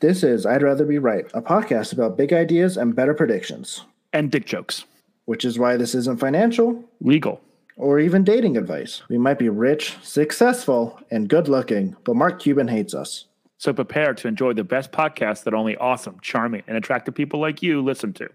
This is I'd Rather Be Right, a podcast about big ideas and better predictions, and dick jokes, which is why this isn't financial, legal, or even dating advice. We might be rich, successful, and good looking, but Mark Cuban hates us. So prepare to enjoy the best podcast that only awesome, charming, and attractive people like you listen to.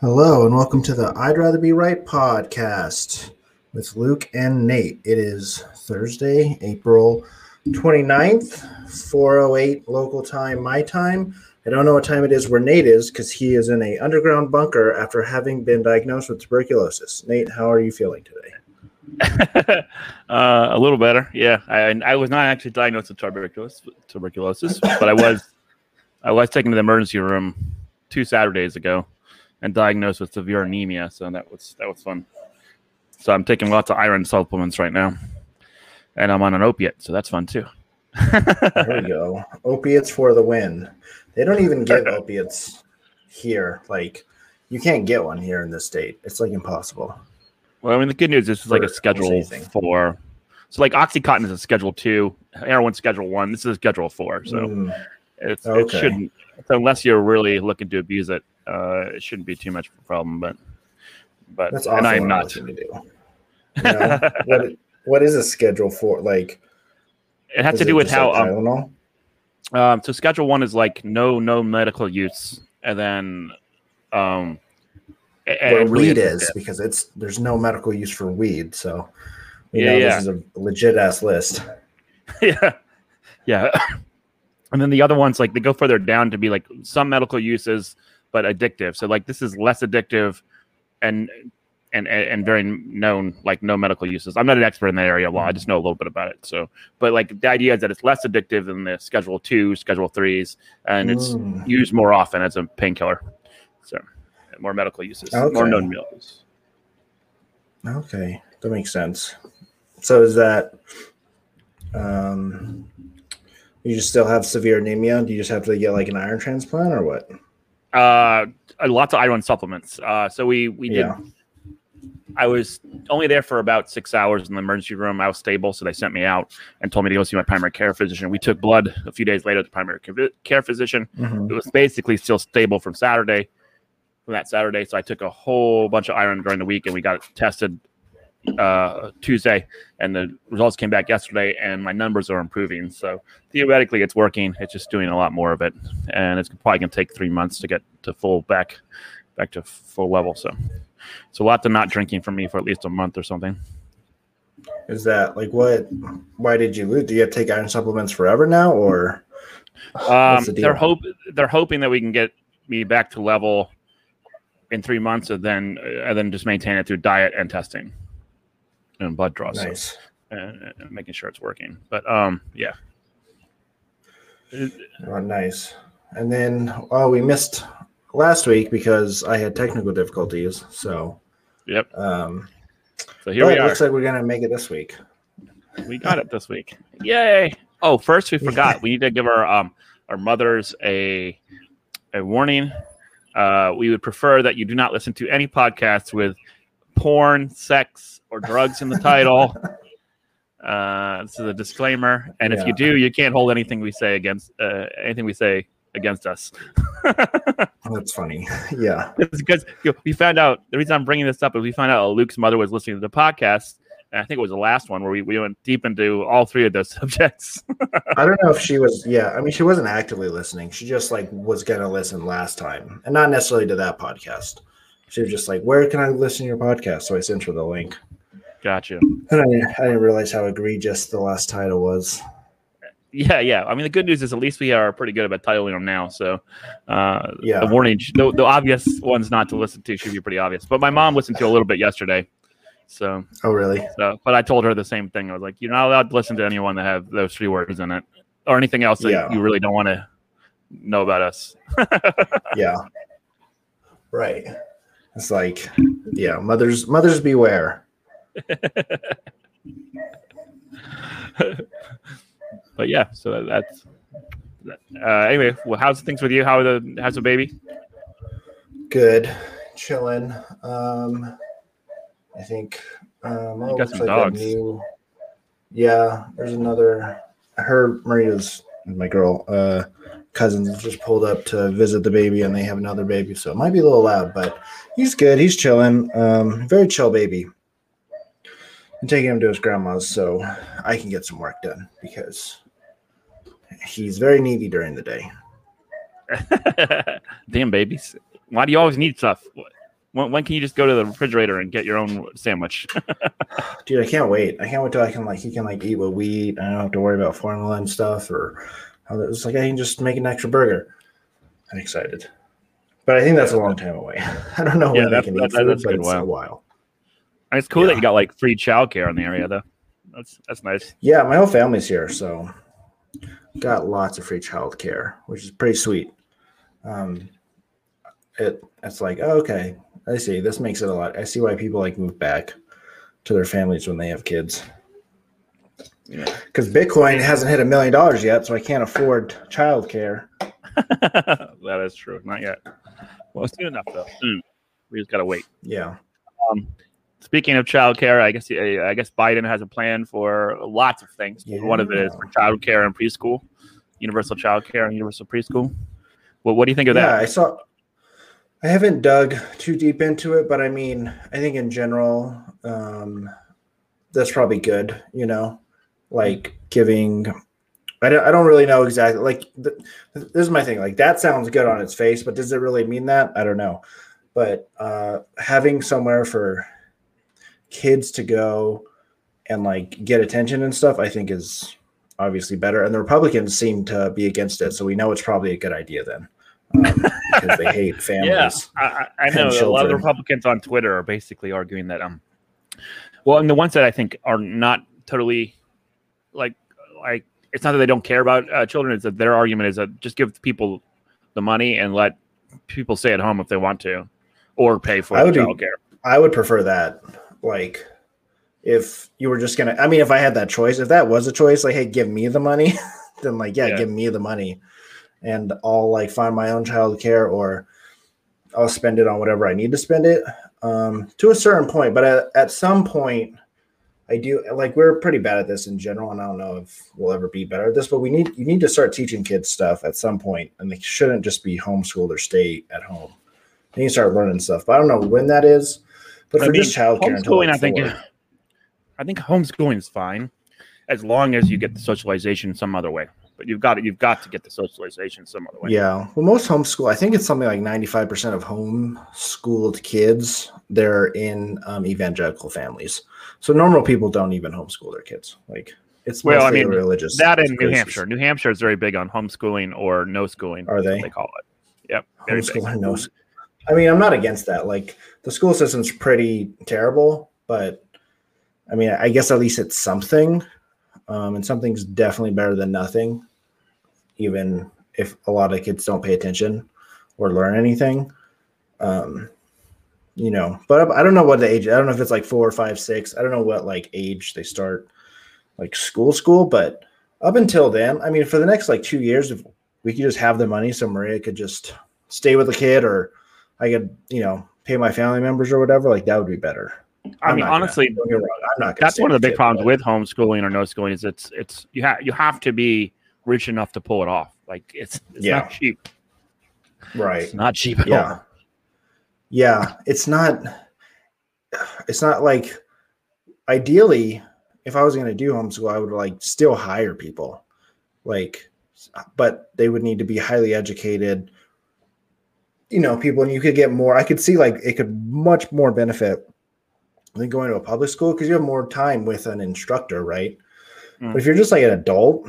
Hello, and welcome to the I'd Rather Be Right podcast with Luke and Nate. It is Thursday, April 29th, 408 local time, my time. I don't know what time it is where Nate is because he is in a underground bunker after having been diagnosed with tuberculosis. Nate, how are you feeling today? uh, a little better. Yeah, I, I was not actually diagnosed with tuberculosis, tuberculosis, but I was I was taken to the emergency room two Saturdays ago and diagnosed with severe anemia. So that was that was fun. So I'm taking lots of iron supplements right now, and I'm on an opiate, so that's fun too. there we go. Opiates for the win. They don't even give opiates here. Like you can't get one here in this state. It's like impossible. Well, I mean, the good news is this is like a schedule four. So like OxyContin is a schedule two, heroin schedule one. This is a schedule four. So mm. it's, okay. it shouldn't, unless you're really looking to abuse it, uh, it shouldn't be too much of a problem. But but that's and I'm not. To do. You know, what what is a schedule for? Like it has to do with how um, um, so schedule one is like no no medical use, and then um, well, weed is because it's there's no medical use for weed, so you yeah, know yeah. this is a legit ass list. yeah, yeah. and then the other ones like they go further down to be like some medical uses but addictive. So like this is less addictive and and and very known like no medical uses. I'm not an expert in that area. Well, I just know a little bit about it. So, but like the idea is that it's less addictive than the Schedule Two, Schedule Threes, and it's mm. used more often as a painkiller. So, more medical uses, okay. more known uses. Okay, that makes sense. So is that um, you just still have severe anemia? Do you just have to get like an iron transplant or what? Uh, lots of iron supplements. Uh, so we we did. Yeah. I was only there for about six hours in the emergency room. I was stable, so they sent me out and told me to go see my primary care physician. We took blood a few days later at the primary care physician. Mm-hmm. It was basically still stable from Saturday, from that Saturday. So I took a whole bunch of iron during the week, and we got tested uh, Tuesday, and the results came back yesterday, and my numbers are improving. So theoretically, it's working. It's just doing a lot more of it, and it's probably going to take three months to get to full back, back to full level. So, so a lot of not drinking for me for at least a month or something. Is that like what? Why did you lose? Do you have to take iron supplements forever now, or? Um, the they're hope they're hoping that we can get me back to level in three months, and then and then just maintain it through diet and testing and blood draws. Nice. So, and, and, making sure it's working. But um, yeah. Oh, nice. And then, oh, we missed last week because I had technical difficulties. So, yep. Um, so here we are. It looks like we're gonna make it this week. We got it this week. Yay! Oh, first we forgot. we need to give our um our mothers a a warning. Uh, we would prefer that you do not listen to any podcasts with porn, sex, or drugs in the title. Uh, this is a disclaimer, and yeah. if you do, you can't hold anything we say against uh, anything we say against us. That's funny. Yeah, it's because we found out the reason I'm bringing this up is we found out Luke's mother was listening to the podcast, and I think it was the last one where we, we went deep into all three of those subjects. I don't know if she was. Yeah, I mean, she wasn't actively listening. She just like was gonna listen last time, and not necessarily to that podcast she was just like, "Where can I listen to your podcast?" So I sent her the link. Gotcha. And I, I didn't realize how egregious the last title was. Yeah, yeah. I mean, the good news is at least we are pretty good about titling them now. So, uh, yeah, the warning, the, the obvious ones not to listen to should be pretty obvious. But my mom listened to a little bit yesterday. So, oh really? So, but I told her the same thing. I was like, you're not allowed to listen to anyone that have those three words in it, or anything else that yeah. you really don't want to know about us. yeah. Right. It's like, yeah, mothers mothers beware. but yeah, so that's uh, anyway. Well, how's things with you? How the how's the baby? Good, chilling. Um, I think um, oh, got some like dogs. new- yeah, there's another. Her Maria's my girl uh, cousins just pulled up to visit the baby, and they have another baby, so it might be a little loud, but he's good. He's chilling. Um, very chill baby. I'm taking him to his grandma's so I can get some work done because he's very needy during the day. Damn babies. Why do you always need stuff? When, when can you just go to the refrigerator and get your own sandwich? Dude, I can't wait. I can't wait till I can like he can like eat what we eat. I don't have to worry about formula and stuff or how it's like I can just make an extra burger. I'm excited. But I think that's a long time away. I don't know Yeah, when they that's- can that- eat food, that's a but a while. And it's cool that you got like free childcare in the area though. That's that's nice. Yeah, my whole family's here, so got lots of free childcare, which is pretty sweet. Um, it it's like oh, okay, I see. This makes it a lot. I see why people like move back to their families when they have kids. Yeah. Because Bitcoin hasn't hit a million dollars yet, so I can't afford childcare. that is true. Not yet. Well, soon enough though. Soon. We just gotta wait. Yeah, Um, speaking of childcare, I guess uh, I guess Biden has a plan for lots of things. One of it is for childcare and preschool, universal childcare and universal preschool. Well, what do you think of that? yeah. that? I saw. I haven't dug too deep into it, but I mean, I think in general, um, that's probably good. You know, like giving. I don't, I don't really know exactly. Like, th- this is my thing. Like, that sounds good on its face, but does it really mean that? I don't know. But uh, having somewhere for kids to go and like get attention and stuff, I think is obviously better. And the Republicans seem to be against it, so we know it's probably a good idea then, because they hate families. Yeah, I, I know a lot of. Republicans on Twitter are basically arguing that um, well, and the ones that I think are not totally like like it's not that they don't care about uh, children; it's that their argument is that just give people the money and let people stay at home if they want to, or pay for I would be- childcare. I would prefer that. Like, if you were just gonna, I mean, if I had that choice, if that was a choice, like, hey, give me the money, then like, yeah, Yeah. give me the money, and I'll like find my own child care or I'll spend it on whatever I need to spend it um, to a certain point. But at, at some point, I do like we're pretty bad at this in general, and I don't know if we'll ever be better at this. But we need you need to start teaching kids stuff at some point, and they shouldn't just be homeschooled or stay at home. They need to start learning stuff. But I don't know when that is. But I for mean, just childcare, homeschooling, like I think. I think homeschooling is fine as long as you get the socialization some other way. But you've got to, you've got to get the socialization some other way. Yeah. Well, most homeschool, I think it's something like 95% of homeschooled kids, they're in um, evangelical families. So normal people don't even homeschool their kids. Like it's Well, I mean, religious. That in New. Hampshire. New Hampshire is very big on homeschooling or no schooling. Are they? They call it. Yep. very big. Homeschool no. I mean, I'm not against that. Like the school system's pretty terrible, but I mean, I guess at least it's something. Um, and something's definitely better than nothing, even if a lot of kids don't pay attention or learn anything. Um, you know, but I don't know what the age. I don't know if it's like four or five, six. I don't know what like age they start like school, school. But up until then, I mean, for the next like two years, if we could just have the money, so Maria could just stay with the kid, or I could, you know, pay my family members or whatever. Like that would be better. I I'm mean, gonna- honestly, don't get me wrong, I'm not. that's one of the big kid, problems but- with homeschooling or no schooling is it's it's you have you have to be rich enough to pull it off. Like it's it's Yeah. not cheap. right. It's not cheap at yeah all. yeah it's not it's not like ideally if i was going to do homeschool i would like still hire people like but they would need to be highly educated you know people and you could get more i could see like it could much more benefit than going to a public school because you have more time with an instructor right Mm. but if you're just like an adult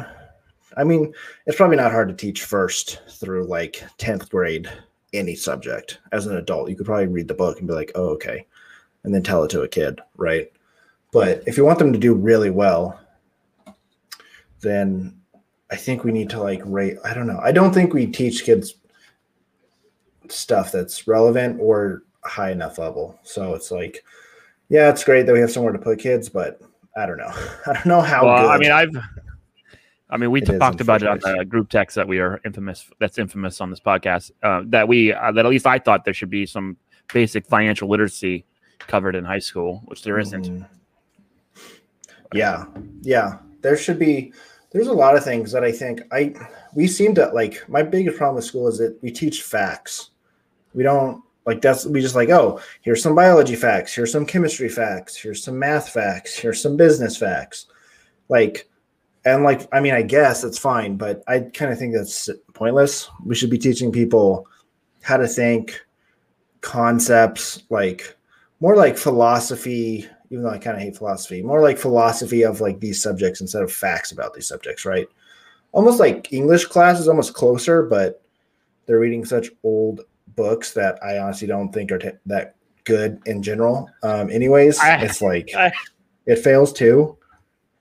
i mean it's probably not hard to teach first through like 10th grade any subject as an adult. You could probably read the book and be like, oh, okay. And then tell it to a kid, right? But if you want them to do really well, then I think we need to like rate. I don't know. I don't think we teach kids stuff that's relevant or high enough level. So it's like, yeah, it's great that we have somewhere to put kids, but I don't know. I don't know how well, good. I mean, I've I mean, we It talked about it on the group text that we are infamous. That's infamous on this podcast. Uh, that we uh, that at least I thought there should be some basic financial literacy covered in high school, which there isn't. Mhm. Yeah, yeah. There should be. There's a lot of things that I think I we seem to like. My biggest problem with school is that we teach facts. We don't like that's we just like oh here's some biology facts, here's some chemistry facts, here's some math facts, here's some business facts, like. And like, I mean, I guess that's fine, but I kind of think that's pointless. We should be teaching people how to think, concepts, like more like philosophy, even though I kind of hate philosophy, more like philosophy of like these subjects instead of facts about these subjects, right? Almost like English class is almost closer, but they're reading such old books that I honestly don't think are t- that good in general. Um, anyways, I- it's like I- it fails too.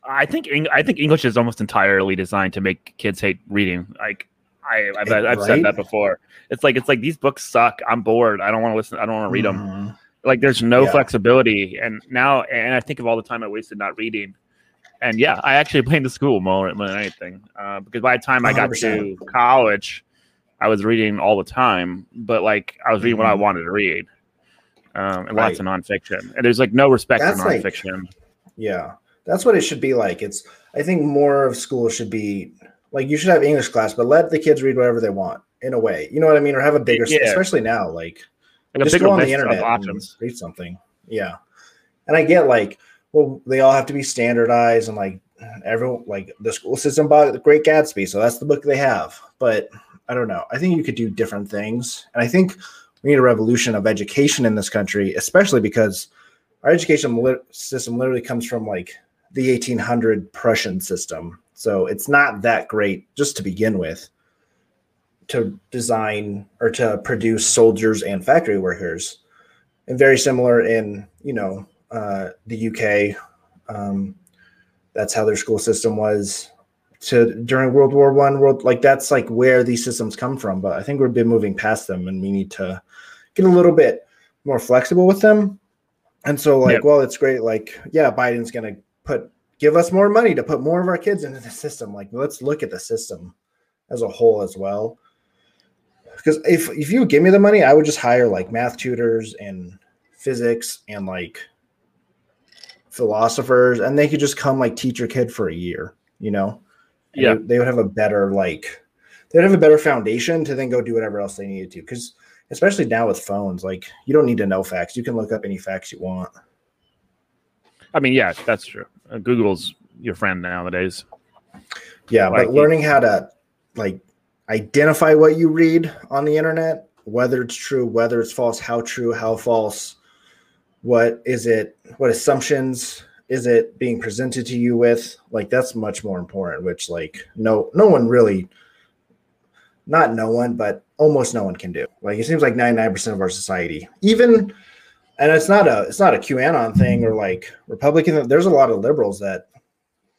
I think I think English is almost entirely designed to make kids hate reading. Like I, I've, I've Right? said that before. It's like it's like these books suck. I'm bored. I don't want to listen. I don't want to read them. Mhm. Like there's no Yeah. flexibility. And now, and I think of all the time I wasted not reading. And yeah, I actually blame the school more than anything uh, because by the time I got to college, I was reading all the time. But like I was reading what I Mhm. wanted to read, um, and lots Right. of nonfiction. And there's like no respect That's for like- nonfiction. Yeah, that's what it should be like. It's I think more of school should be like you should have English class, but let the kids read whatever they want in a way. You know what I mean? Or have a bigger, Yeah. especially now, like like just bigger go on the internet and read something. Yeah, and I get like, well, they all have to be standardized and like everyone like the school system bought the Great Gatsby, so that's the book they have. But I don't know. I think you could do different things, and I think we need a revolution of education in this country, especially because our education system literally comes from like the 1800 Prussian system. So it's not that great just to begin with to design or to produce soldiers and factory workers. And very similar in, you know, uh, the UK. Um, that's how their school system was to during World War One. World like that's like where these systems come from. But I think we've been moving past them, and we need to get a little bit more flexible with them. And so, like, Yep. well, it's great. Like, yeah, Biden's going to put give us more money to put more of our kids into the system. Like, let's look at the system as a whole as well. Because if if you give me the money, I would just hire like math tutors and physics and like philosophers, and they could just come like teach your kid for a year. You know, And Yeah. they, they would have a better like they'd have a better foundation to then go do whatever else they needed to. Because especially now with phones, like you don't need to know facts; you can look up any facts you want. I mean, yeah, that's true. Uh, Google's your friend nowadays. Yeah, Like but learning how to like identify what you read on the internet, whether it's true, whether it's false, how true, how false, what is it, what assumptions is it being presented to you with? Like that's much more important, which like no no one really not no one, but almost no one can do. Like it seems like 99% of our society, even and it's not a it's not a QAnon thing or like Republican. There's a lot of liberals that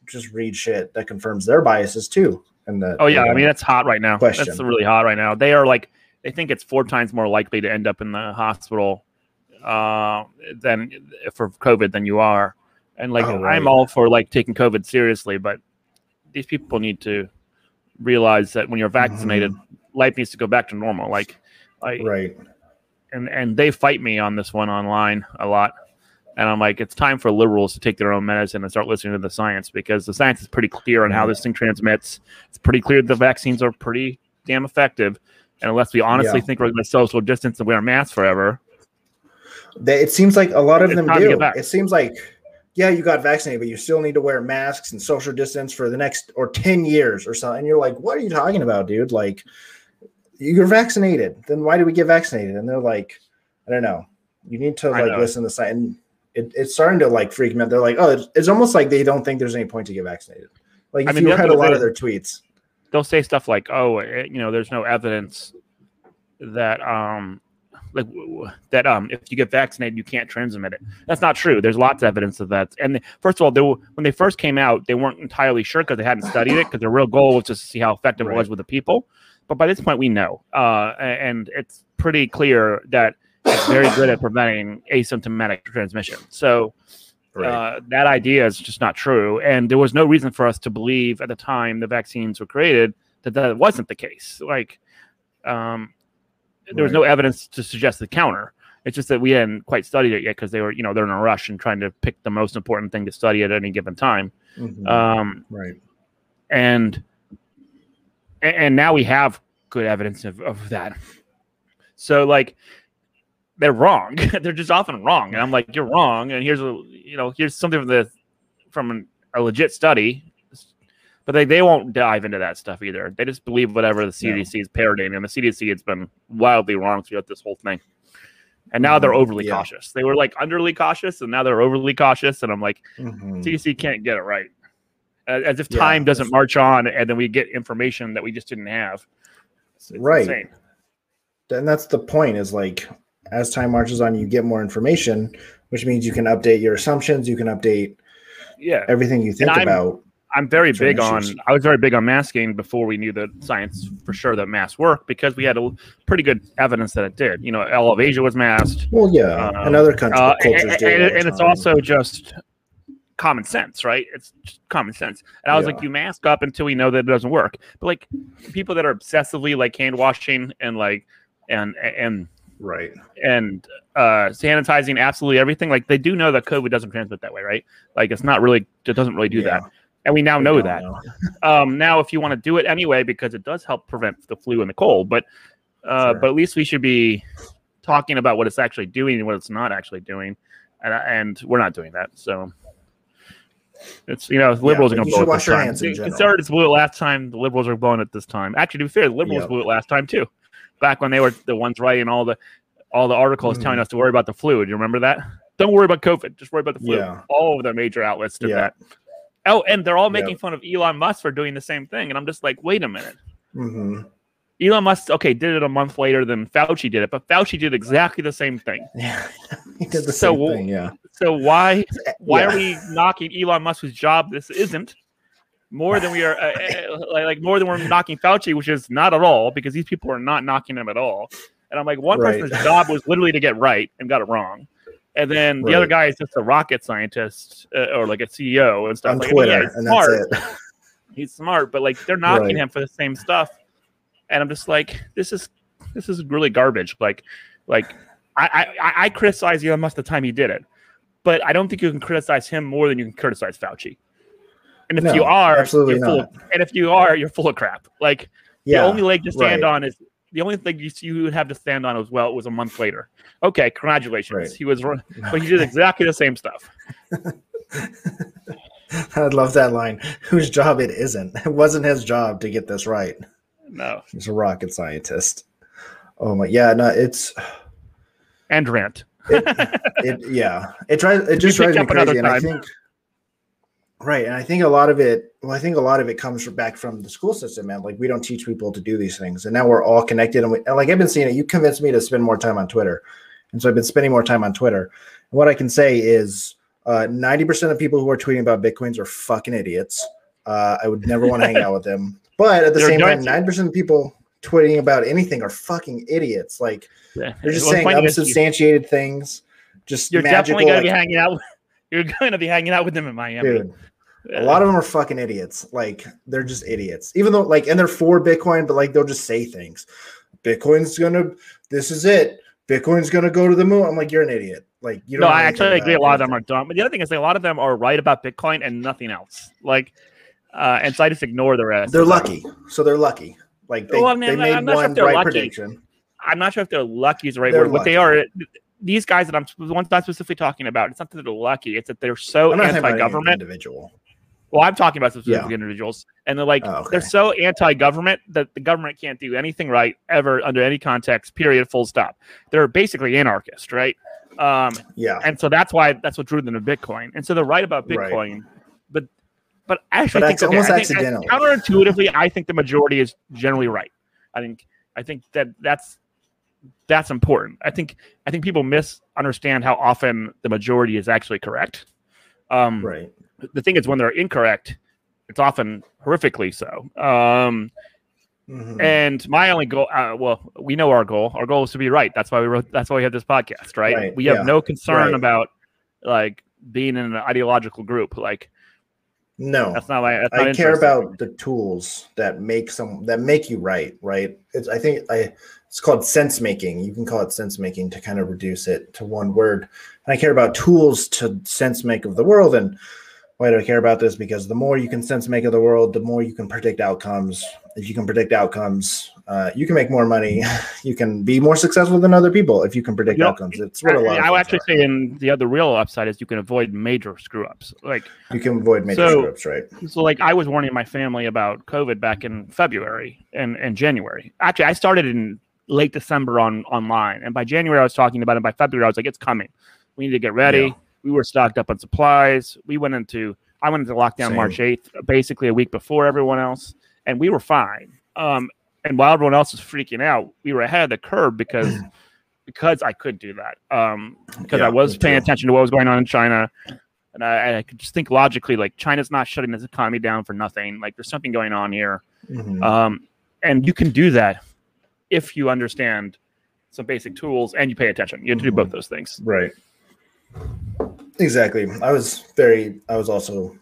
just read shit that confirms their biases too. And that Oh yeah, I mean that's hot right now. Question. That's really hot right now. They are like they think it's four times more likely to end up in the hospital uh, than for COVID than you are. And like Oh, right. I'm all for like taking COVID seriously, but these people need to realize that when you're vaccinated, life needs to go back to normal. Like, I, right. And and they fight me on this one online a lot. And I'm like, it's time for liberals to take their own medicine and start listening to the science because the science is pretty clear on how this thing transmits. It's pretty clear the vaccines are pretty damn effective. And unless we honestly Yeah. think we're going to social distance and wear masks forever, it seems like a lot of them do. It seems like, yeah, you got vaccinated, but you still need to wear masks and social distance for the next or 10 years or something. And you're like, what are you talking about, dude? Like, you're vaccinated. Then why do we get vaccinated? And they're like, I don't know. You need to like listen to the science. And it, it's starting to like freak me out. They're like, oh, it's, it's almost like they don't think there's any point to get vaccinated. Like, I if mean, you read a lot thing- of their tweets, they'll say stuff like, "Oh, eh, you know, there's no evidence that um like that um if you get vaccinated you can't transmit it." That's not true. There's lots of evidence of that. And first of all, they were, when they first came out, they weren't entirely sure because they hadn't studied it because their real goal was just to see how effective it was with the people. But by this point, we know, uh, and it's pretty clear that it's very good at preventing asymptomatic transmission. So right. uh, that idea is just not true. And there was no reason for us to believe at the time the vaccines were created that that wasn't the case. Like, um, there was no evidence to suggest the counter. It's just that we hadn't quite studied it yet because they were, you know, they're in a rush and trying to pick the most important thing to study at any given time. Mm-hmm. Um, right. And and now we have good evidence of, of that. So like they're wrong. they're just often wrong. And I'm like, you're wrong. And here's a you know, here's something from the from an, a legit study. But they, they won't dive into that stuff either. They just believe whatever the CDC is parroting. And the CDC has been wildly wrong throughout this whole thing. And now they're mm-hmm. overly yeah. cautious. They were like underly cautious, and now they're overly cautious. And I'm like, mm-hmm. CDC can't get it right. As if time yeah, doesn't march on, and then we get information that we just didn't have. It's, it's right. Insane. And that's the point. Is like as time marches on, you get more information, which means you can update your assumptions. You can update yeah everything you think about. I'm very big on. I was very big on masking before we knew the science for sure that masks work because we had a pretty good evidence that it did. You know, all of Asia was masked. Well, yeah, um, and other countries, uh, cultures and, and, and it's also just common sense, right? It's just common sense. And I was yeah. like, you mask up until we know that it doesn't work. But like people that are obsessively like hand washing and like and and right and uh sanitizing absolutely everything like they do know that covid doesn't transmit that way right like it's not really it doesn't really do yeah. that and we now we know that. Know. um, now, if you want to do it anyway, because it does help prevent the flu and the cold, but uh, sure. but at least we should be talking about what it's actually doing and what it's not actually doing, and, and we're not doing that. So it's you know liberals yeah, are going to blow it this time. Conservatives blew it last time. The liberals are blowing it this time. Actually, to be fair, the liberals yep. blew it last time too. Back when they were the ones writing all the all the articles mm. telling us to worry about the flu. Do you remember that? Don't worry about COVID. Just worry about the flu. Yeah. All of the major outlets did yeah. that. Oh, and they're all making yep. fun of Elon Musk for doing the same thing. And I'm just like, wait a minute. Mm-hmm. Elon Musk, okay, did it a month later than Fauci did it, but Fauci did exactly the same thing. Yeah, he did the so, same thing. Yeah. So why why yeah. are we knocking Elon Musk's job? This isn't more than we are uh, uh, like, like more than we're knocking Fauci, which is not at all because these people are not knocking him at all. And I'm like, one right. person's job was literally to get right and got it wrong and then the right. other guy is just a rocket scientist uh, or like a CEO and stuff. On like, Twitter, I mean, yeah, and smart. that's it. he's smart, but like they're knocking right. him for the same stuff, and I'm just like, this is this is really garbage. Like, like I I, I criticize Elon Musk the time he did it, but I don't think you can criticize him more than you can criticize Fauci. And if no, you are, absolutely not. Of, and if you are, you're full of crap. Like yeah, the only leg to stand right. on is the only thing you, you would have to stand on as well it was a month later. Okay, congratulations. Right. He was, but he did exactly the same stuff. I'd love that line. Whose job it isn't. It wasn't his job to get this right. No, he's a rocket scientist. Oh my, yeah, no, it's and rant. It, it, yeah, it tries. It just drives me crazy, and I think Right, and I think a lot of it. Well, I think a lot of it comes from back from the school system, man. Like we don't teach people to do these things, and now we're all connected. And, we, and like I've been seeing it. You convinced me to spend more time on Twitter, and so I've been spending more time on Twitter. And what I can say is, uh, ninety uh, percent of people who are tweeting about bitcoins are fucking idiots. Uh, I would never want to hang out with them. But at the They're same time, ninety percent of people tweeting about anything are fucking idiots. Like yeah. they're just saying unsubstantiated things. Just you're magical, definitely gonna like, be hanging out. You're going to be hanging out with them in Miami. Dude, a lot of them are fucking idiots. Like they're just idiots. Even though like and they're for Bitcoin, but like they'll just say things. Bitcoin's gonna this is it. Bitcoin's gonna go to the moon. I'm like, you're an idiot. Like you know. No, I actually agree. A lot of them are dumb. But the other thing is like, a lot of them are right about Bitcoin and nothing else. Like uh, and so I just ignore the rest. They're lucky. So they're lucky. Like they, well, I mean, they made one sure right lucky. prediction. I'm not sure if they're lucky is the right they're word. Lucky. What they are, these guys that I'm the ones I'm specifically talking about, it's not that they're lucky. It's that they're so anti-government. Individual. Well, I'm talking about specific yeah. individuals, and they're like oh, okay. they're so anti-government that the government can't do anything right ever under any context. Period. Full stop. They're basically anarchist, right? Um, yeah. And so that's why that's what drew them to Bitcoin. And so they're right about Bitcoin, right. But but actually, but I think, okay, almost I think, accidental. counterintuitively, I think the majority is generally right. I think I think that that's that's important. I think I think people misunderstand how often the majority is actually correct. Um, right the thing is when they're incorrect, it's often horrifically so. Um, mm-hmm. And my only goal, uh, well, we know our goal. Our goal is to be right. That's why we wrote. That's why we have this podcast, right? right. We have yeah. no concern right. about like being in an ideological group. Like, no, that's not. That's not I care about the tools that make some that make you right. Right. It's. I think I. It's called sense making. You can call it sense making to kind of reduce it to one word. And I care about tools to sense make of the world and why do I care about this? Because the more you can sense make of the world, the more you can predict outcomes. If you can predict outcomes, uh, you can make more money. You can be more successful than other people if you can predict outcomes. It's what a lot. I, I would actually are. say, in the other real upside is you can avoid major screw ups. Like you can avoid major so, screw ups, right? So, like I was warning my family about COVID back in February and and January. Actually, I started in late December on online, and by January I was talking about it. By February I was like, it's coming. We need to get ready. Yeah we were stocked up on supplies. We went into I went into lockdown Same. March 8th, basically a week before everyone else, and we were fine. Um, and while everyone else was freaking out, we were ahead of the curve because because I could do that. Um, because yeah, I was paying too. attention to what was going on in China. And I, I, could just think logically, like China's not shutting this economy down for nothing. Like there's something going on here. Mm-hmm. Um, and you can do that if you understand some basic tools and you pay attention. You have to do both mm-hmm. those things. Right. Exactly. I was very. I was also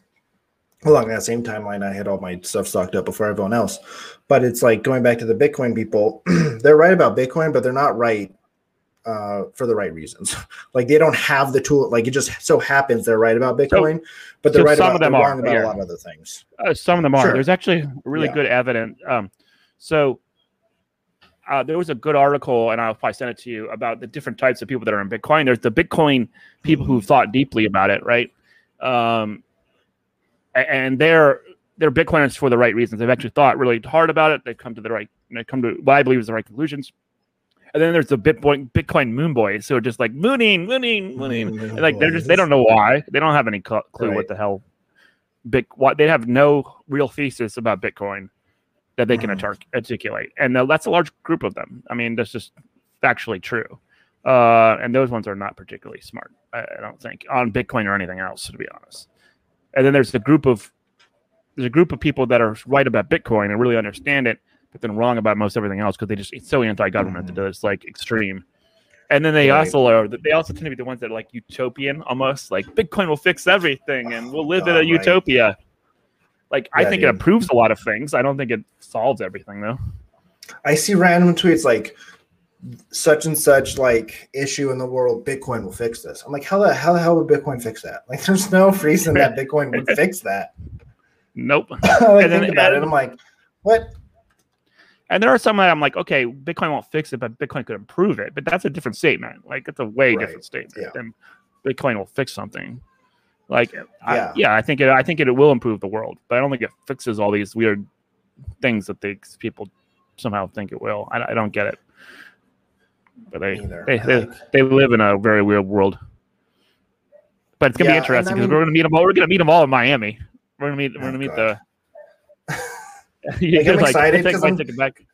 along that same timeline. I had all my stuff stocked up before everyone else. But it's like going back to the Bitcoin people. they're right about Bitcoin, but they're not right uh, for the right reasons. like they don't have the tool. Like it just so happens they're right about Bitcoin, so, but they're so right some about, of them are, wrong about yeah. a lot of other things. Uh, some of them are. Sure. There's actually really yeah. good evidence. Um, so uh, there was a good article, and I'll probably send it to you about the different types of people that are in Bitcoin. There's the Bitcoin people who've thought deeply about it, right? Um, and they're they're Bitcoiners for the right reasons. They've actually thought really hard about it. They've come to the right, they come to what I believe is the right conclusions. And then there's the Bitcoin Bitcoin moon boys who are just like mooning, mooning, mooning. Mm, like they're just they don't know why. They don't have any clue right. what the hell. Bit what they have no real thesis about Bitcoin that they can mm. articulate, and that's a large group of them. I mean, that's just factually true. Uh, and those ones are not particularly smart. I, I, don't think on Bitcoin or anything else, to be honest. And then there's the group of there's a group of people that are right about Bitcoin and really understand it, but then wrong about most everything else because they just it's so anti-government mm-hmm. that it's like extreme. And then they right. also are they also tend to be the ones that are like utopian almost like Bitcoin will fix everything and we'll live oh, in a right. utopia. Like yeah, I think dude. it improves a lot of things. I don't think it solves everything though. I see random tweets like such and such like issue in the world, Bitcoin will fix this. I'm like, how the how the hell would Bitcoin fix that? Like, there's no reason that Bitcoin would fix that. Nope. I like, think about it. I'm like, what? And there are some that I'm like, okay, Bitcoin won't fix it, but Bitcoin could improve it. But that's a different statement. Like, it's a way right. different statement yeah. than Bitcoin will fix something. Like, yeah, I, yeah, I think it. I think it, it will improve the world, but I don't think it fixes all these weird things that these people somehow think it will. I, I don't get it but they they, they, they live in a very weird world. But it's gonna yeah, be interesting because I mean, we're gonna meet them all. We're gonna meet them all in Miami. We're gonna meet. We're gonna oh, meet God. the. yeah, I'm like, excited because I'm taking back.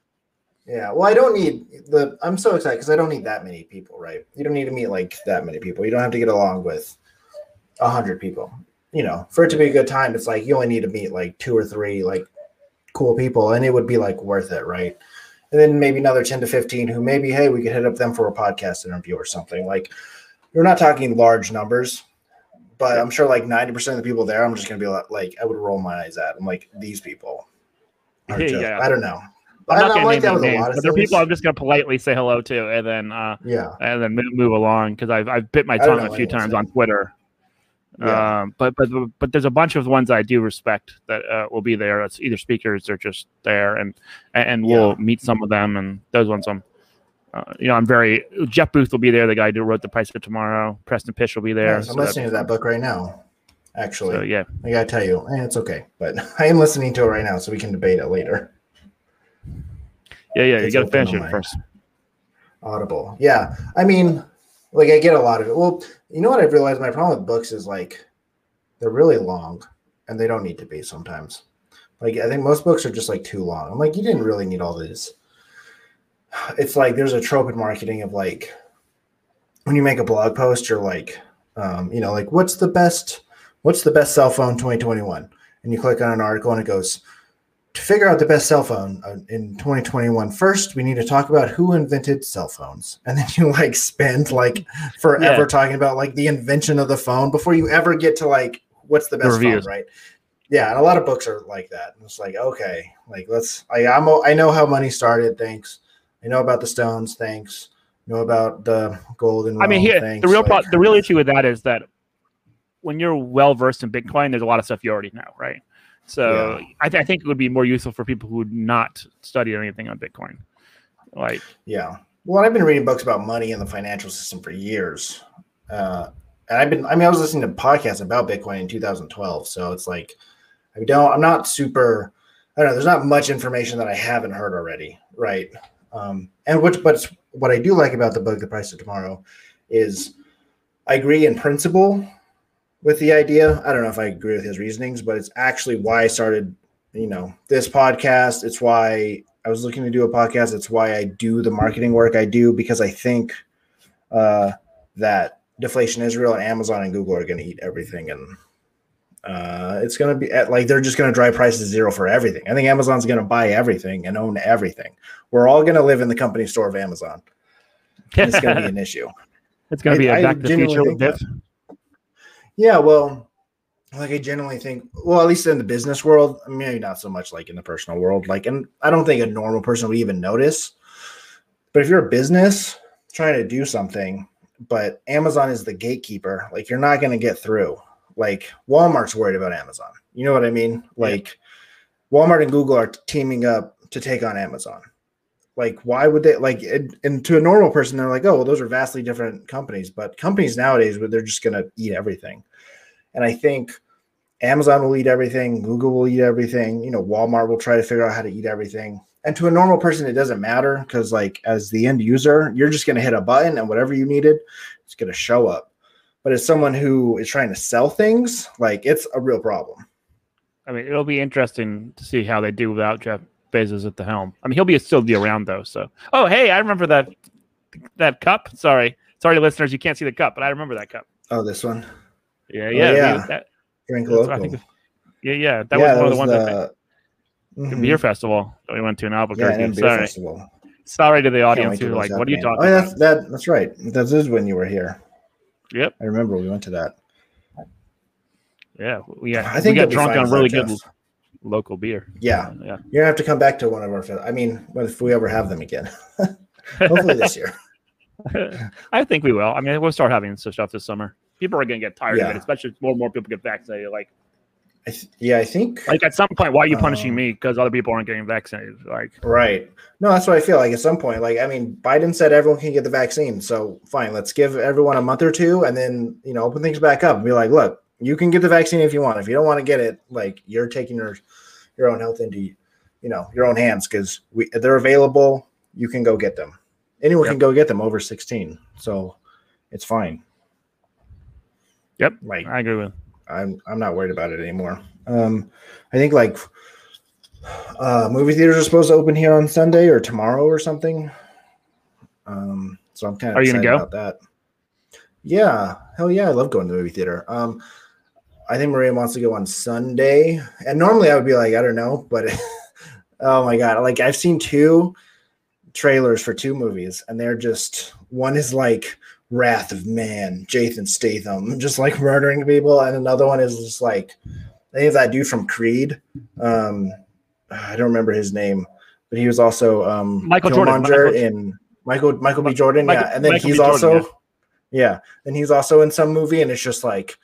Yeah, well, I don't need the. I'm so excited because I don't need that many people, right? You don't need to meet like that many people. You don't have to get along with a hundred people. You know, for it to be a good time, it's like you only need to meet like two or three like cool people, and it would be like worth it, right? and then maybe another 10 to 15 who maybe, hey, we could hit up them for a podcast interview or something. Like, we're not talking large numbers, but I'm sure like 90% of the people there, I'm just going to be like, like, I would roll my eyes at. I'm like, these people are just, yeah. I don't know. I'm not going to name names, but there are people I'm just going to politely say hello to, and then uh, yeah, and then move, move along because I've I've bit my tongue a few times on Twitter yeah. Um, but but but there's a bunch of ones I do respect that uh, will be there. It's either speakers or just there, and and we'll yeah. meet some of them. And those ones, I'm, uh, you know, I'm very. Jeff Booth will be there. The guy who wrote the Price for Tomorrow. Preston Pysh will be there. I'm so listening to that book right now. Actually, so, yeah, I gotta tell you, eh, it's okay, but I am listening to it right now, so we can debate it later. Yeah, yeah, it's you gotta finish it first. Audible, yeah. I mean, like I get a lot of it. Well, you know what I've realized my problem with books is like they're really long and they don't need to be sometimes. Like I think most books are just like too long. I'm like, you didn't really need all this. It's like there's a trope in marketing of like when you make a blog post, you're like, um, you know, like what's the best, what's the best cell phone 2021? And you click on an article and it goes to figure out the best cell phone uh, in 2021, first we need to talk about who invented cell phones, and then you like spend like forever Yeah. talking about like the invention of the phone before you ever get to like what's the best phone, reviews. right? Yeah, and a lot of books are like that. And It's like okay, like let's. I I'm I know how money started. Thanks. I know about the stones. Thanks. Know about the golden. I mean, here thanks. the real pro- like- the real issue with that is that when you're well versed in Bitcoin, there's a lot of stuff you already know, right? So I, th- I think it would be more useful for people who would not study anything on Bitcoin. Like, Yeah. Well, I've been reading books about money and the financial system for years. Uh, and I've been, I mean, I was listening to podcasts about Bitcoin in 2012. So it's like, I don't, I'm not super, I don't know, there's not much information that I haven't heard already. Right. Um, and which, but what I do like about the book, The Price of Tomorrow, is I agree in principle with the idea. I don't know if I agree with his reasonings, but it's actually why I started, you know, this podcast. It's why I was looking to do a podcast. It's why I do the marketing work I do because I think uh, that Deflation is real and Amazon and Google are going to eat everything, and uh, it's going to be at, like they're just going to drive prices to zero for everything. I think Amazon's going to buy everything and own everything. We're all going to live in the company store of Amazon. And it's going to be an issue. it's going to be I- a I Back to the Future with that. Biff. Yeah, well, like I generally think, well, at least in the business world, maybe not so much like in the personal world. Like, and I don't think a normal person would even notice. But if you're a business trying to do something, but Amazon is the gatekeeper, like you're not going to get through. Like Walmart's worried about Amazon. You know what I mean? Like Walmart and Google are teaming up to take on Amazon. Like, why would they like? And, and to a normal person, they're like, "Oh, well, those are vastly different companies." But companies nowadays, they're just going to eat everything. And I think Amazon will eat everything, Google will eat everything, you know, Walmart will try to figure out how to eat everything. And to a normal person, it doesn't matter because, like, as the end user, you're just going to hit a button and whatever you needed, it's going to show up. But as someone who is trying to sell things, like, it's a real problem. I mean, it'll be interesting to see how they do without Jeff Bezos at the helm. I mean, he'll be still be around though. So, oh hey, I remember that that cup. Sorry, sorry, listeners, you can't see the cup, but I remember that cup. Oh, this one, Yeah, yeah, yeah. we- that- drink what I think. Yeah, yeah, that yeah, was one of the ones. The, Mhm. beer festival that we went to in yeah, Albuquerque. beer sorry, festival. sorry to the audience who like, "What are you talking. Oh, about?" that's, that, that's right. That is when you were here. Yep. I remember we went to that. Yeah, we got, I think we got drunk on really good. Local beer. Yeah, yeah. You're gonna have to come back to one of our. fe- I mean, if we ever have them again, hopefully this year. I think we will. I mean, we'll start having some stuff this summer. People are going to get tired of it, especially more and more people get vaccinated. Like, I th- yeah, I think like at some point, why are you punishing Um, me because other people aren't getting vaccinated? Like, right. No, that's what I feel like. At some point, like I mean, Biden said everyone can get the vaccine, so fine. Let's give everyone a month or two, and then you know open things back up and be like, look, you can get the vaccine if you want. If you don't want to get it, like you're taking your your own health into you know your own hands because we they're available. You can go get them. Anyone Yep. can go get them over 16, so it's fine. Yep. Like I agree with. I'm I'm not worried about it anymore. Um, I think like uh, movie theaters are supposed to open here on Sunday or tomorrow or something. Um, so I'm kind of Are you gonna go? about that. Yeah, hell yeah, I love going to the movie theater. Um, I think Maria wants to go on Sunday, and normally I would be like, I don't know, but oh my god, like I've seen two trailers for two movies, and they're just one is like Wrath of Man, Jason Statham, just like murdering people, and another one is just like I think that dude from Creed. Um, I don't remember his name, but he was also um, Michael Jordan, Killmonger in Michael Michael B. Jordan, Michael- yeah, and then Michael he's. Jordan, also yeah, and he's also in some movie, and it's just like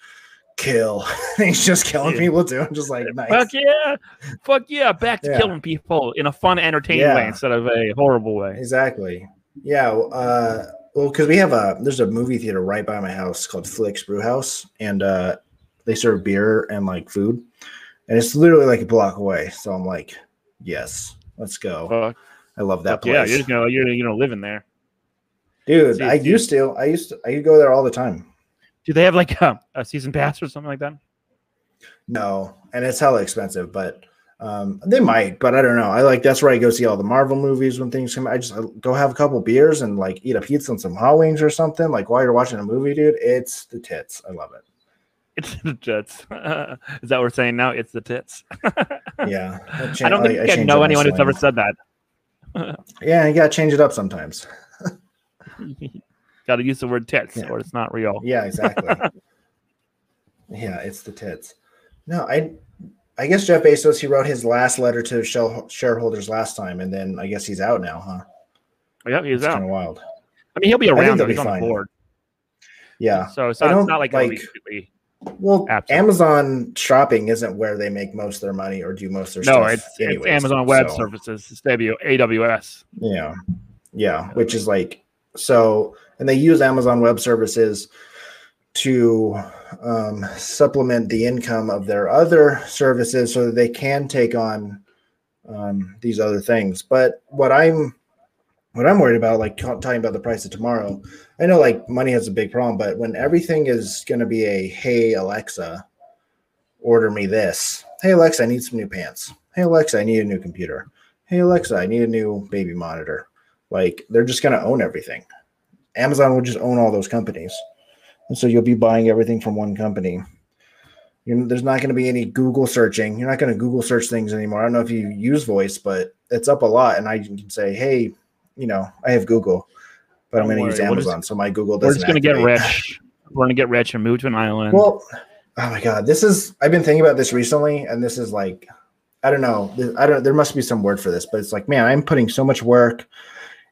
kill. he's just killing Yeah. people too. I'm just like nice. Fuck yeah, fuck yeah! Back to Yeah. killing people in a fun, entertaining Yeah. way instead of a horrible way. Exactly. Yeah. Uh, well, because we have a there's a movie theater right by my house called Flix Brewhouse, and uh, they serve beer and like food, and it's literally like a block away. So I'm like, yes, let's go. Fuck, I love that fuck yeah, place, you're just gonna you're you know living there. dude. See, I dude. used to. I used to. I used to go there all the time. Do they have like a, a season pass or something like that? No, and it's hella expensive, but. Um, they might, but I don't know. I like that's where I go see all the Marvel movies when things come. I just I go have a couple beers and like eat a pizza and some hot wings or something. Like while you're watching a movie, dude, it's the tits. I love it. It's the tits. Is that what we're saying now? It's the tits. Yeah, I don't think I, I know anyone who's ever said that. yeah, you gotta change it up sometimes. Gotta use the word tits, yeah. or it's not real. Yeah, exactly. yeah, it's the tits. No, I I guess Jeff Bezos he wrote his last letter to shareholders last time, and then I guess he's out now, huh? Yeah, he's out. Kind of wild. I mean, he'll be around. Though. He's on the board. Yeah. So it's not, it's not like, like well, Amazon shopping isn't where they make most of their money or do most of their no, stuff. No, it's, it's, Amazon Web so. Services. It's AWS. Yeah. Yeah. Which is like, so, and they use Amazon Web Services to um, supplement the income of their other services so that they can take on um, these other things. But what I'm what I'm worried about, like talking about the price of tomorrow, I know like money has a big problem, but when everything is going to be a hey Alexa, order me this. Hey Alexa, I need some new pants. Hey Alexa, I need a new computer. Hey Alexa, I need a new baby monitor. Like they're just going to own everything. Amazon will just own all those companies, and so you'll be buying everything from one company. You know, there's not going to be any Google searching. You're not going to Google search things anymore. I don't know if you use voice, but it's up a lot, and I can say, hey you know, I have Google, but I'm going to use Amazon, so my Google doesn't. We're just going to get rich. We're going to get rich and move to an island. Well, oh my god, this is. I've been thinking about this recently, and this is like, I don't know. I don't. There must be some word for this, but it's like, man, I'm putting so much work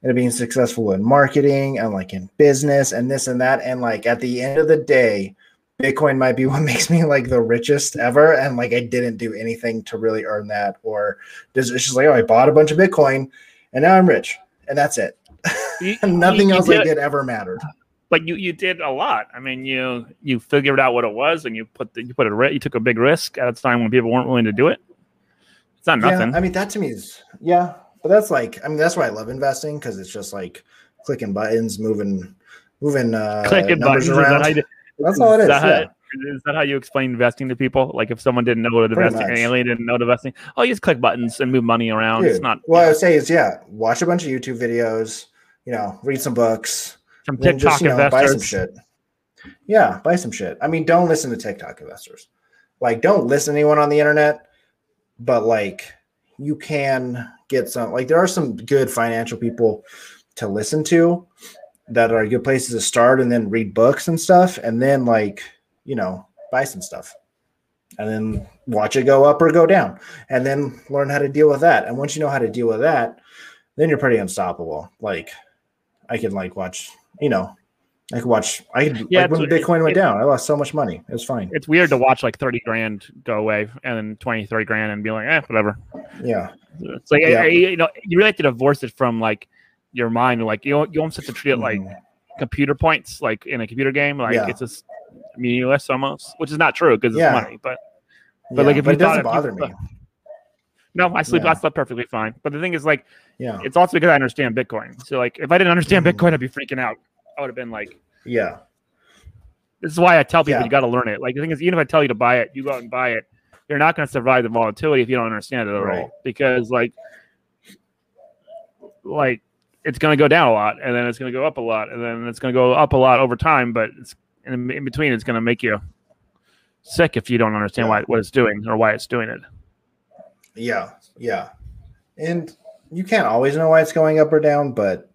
into being successful in marketing and like in business and this and that, and like at the end of the day. Bitcoin might be what makes me like the richest ever. And like I didn't do anything to really earn that. Or it's just like, oh, I bought a bunch of Bitcoin and now I'm rich and that's it. You, Nothing you, else did, I did ever mattered. But you you did a lot. I mean, you you figured out what it was, and you put the, you put a you took a big risk at a time when people weren't willing to do it. It's not nothing. Yeah, I mean, that to me is yeah, but that's like I mean that's why I love investing because it's just like clicking buttons, moving moving uh, clicking numbers buttons. Around. That that's all it is. Yeah is that how you explain investing to people? Like if someone didn't know what investing, an alien didn't know investing, oh, you just click buttons and move money around. Dude, it's not. What I would say is, yeah, watch a bunch of YouTube videos. You know, read some books. Some TikTok just, you know, investors. Buy some shit. Yeah, buy some shit. I mean, don't listen to TikTok investors. Like, don't listen to anyone on the internet. But like, you can get some. Like, there are some good financial people to listen to that are good places to start, and then read books and stuff, and then like you know, buy some stuff and then watch it go up or go down and then learn how to deal with that. And once you know how to deal with that, then you're pretty unstoppable. Like I can like watch, you know, I could watch. I could yeah, like when Bitcoin went down, I lost so much money. It was fine. It's weird to watch like thirty grand go away and then 20, 30 grand and be like, eh, whatever. Yeah, it's like yeah. you know, you really have to divorce it from like your mind. Like you, you almost have to treat it like mm. computer points, like in a computer game. Like yeah. it's just meaningless almost, which is not true because it's money. But but yeah, like if but it doesn't bother me. No, I sleep. Yeah. I slept perfectly fine. But the thing is, like, yeah, it's also because I understand Bitcoin. So, like, if I didn't understand mm-hmm. Bitcoin, I'd be freaking out. I would have been like, yeah. This is why I tell people yeah. you got to learn it. Like, the thing is, even if I tell you to buy it, you go out and buy it. You're not going to survive the volatility if you don't understand it at right. all. Because, like, like it's going to go down a lot, and then it's going to go up a lot, and then it's going to go up a lot over time. But it's and in between, it's going to make you sick if you don't understand yeah. why what it's doing or why it's doing it. Yeah, yeah, and you can't always know why it's going up or down, but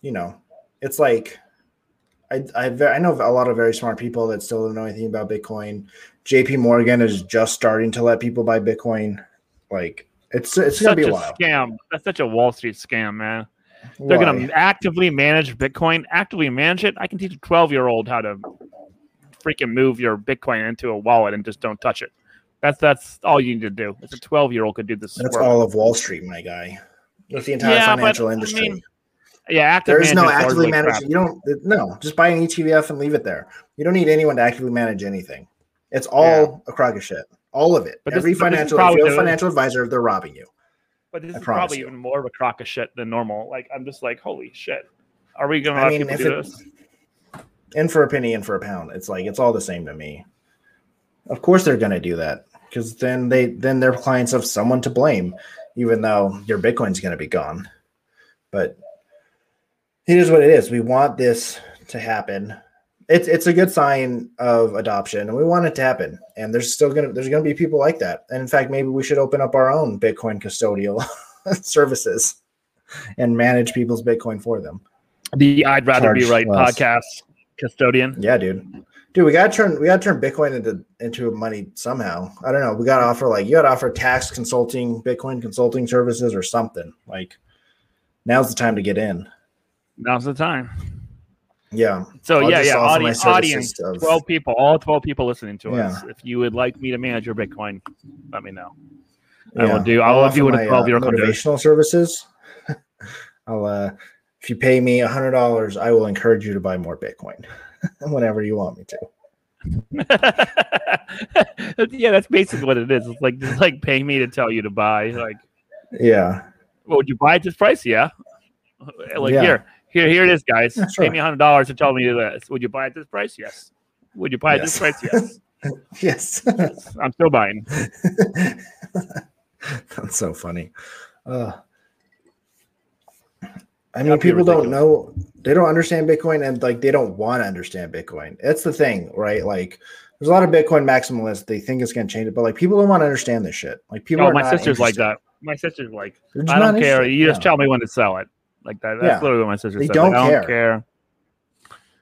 you know, it's like I I, I know a lot of very smart people that still don't know anything about Bitcoin. J.P. Morgan is just starting to let people buy Bitcoin. Like it's it's gonna be a, a while. Scam. That's such a Wall Street scam, man. They're going to actively manage Bitcoin. Actively manage it. I can teach a 12 year old how to freaking move your Bitcoin into a wallet and just don't touch it. That's that's all you need to do. It's a 12 year old could do this. That's work. all of Wall Street, my guy. That's the entire yeah, financial but, industry. I mean, yeah, active there is no actively managing. You don't no, just buy an ETF and leave it there. You don't need anyone to actively manage anything. It's all yeah. a crock of shit. All of it. But Every this, financial, if have a financial advisor, they're robbing you. But this I is probably you. even more of a crock of shit than normal. Like I'm just like, holy shit. Are we gonna I mean, if do it, this? In for a penny, in for a pound. It's like it's all the same to me. Of course they're gonna do that. Because then they then their clients have someone to blame, even though your Bitcoin's gonna be gone. But it is what it is. We want this to happen. it's it's a good sign of adoption, and we want it to happen. And there's still gonna there's gonna be people like that. And in fact, maybe we should open up our own Bitcoin custodial services and manage people's Bitcoin for them. The I'd rather Charge be right less. podcast custodian. Yeah, dude. Dude, we gotta turn we gotta turn Bitcoin into into money somehow. I don't know. We gotta offer like you gotta offer tax consulting, Bitcoin consulting services or something. Like now's the time to get in. Now's the time. Yeah. So I'll yeah, yeah. Audience, audience of- twelve people, all twelve people listening to Yeah. us. If you would like me to manage your Bitcoin, let me know. I yeah. will do. I I'll will do what a twelve year uh, old motivational services. I'll uh if you pay me a hundred dollars, I will encourage you to buy more Bitcoin whenever you want me to. yeah, that's basically what it is. It's like just like paying me to tell you to buy. Like, Yeah. well, would you buy at this price? Yeah. Like Yeah. here, here, here it is, guys. Yeah, Pay sure. me hundred dollars to tell me this. Would you buy at this price? Yes. Would you buy at this price? Yes. Yes. I'm still buying. That's so funny. Uh, I mean, people don't know, they don't understand Bitcoin and like they don't want to understand Bitcoin. That's the thing, right? Like, there's a lot of Bitcoin maximalists. They think it's going to change it, but like people don't want to understand this shit. Like, people Oh, my sister's like that. My sister's like, I don't care. interested. You just tell me when to sell it. Like that. That's Yeah. literally what my sister They said. don't like, I care. don't care.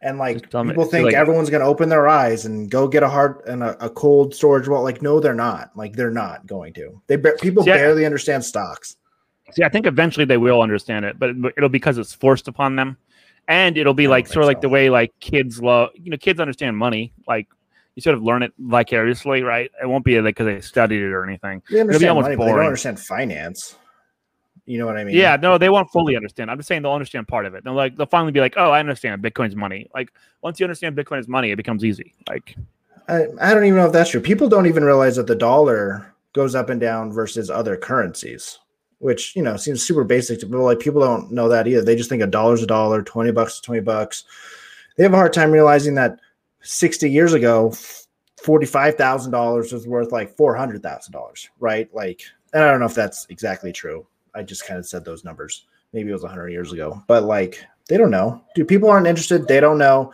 And like tell me- people think like- everyone's going to open their eyes and go get a hard and a, a cold storage wall. Like, no, they're not. Like, they're not going to. They people See, I- barely understand stocks. See, I think eventually they will understand it, but it'll be because it's forced upon them, and it'll be like sort of like the way like kids love. You know, kids understand money. Like you sort of learn it vicariously, right? It won't be like because they studied it or anything. They understand almost money, but they don't understand finance. You know what I mean? Yeah, no, they won't fully understand. I'm just saying they'll understand part of it. They'll like they'll finally be like, oh, I understand Bitcoin's money. Like once you understand Bitcoin is money, it becomes easy. Like I, I don't even know if that's true. People don't even realize that the dollar goes up and down versus other currencies, which you know seems super basic to people. Like people don't know that either. They just think a dollar's a dollar, twenty bucks is twenty bucks. They have a hard time realizing that sixty years ago, forty-five thousand dollars was worth like four hundred thousand dollars, right? Like, and I don't know if that's exactly true. I just kind of said those numbers. Maybe it was hundred years ago, but like they don't know. Dude, people aren't interested. They don't know.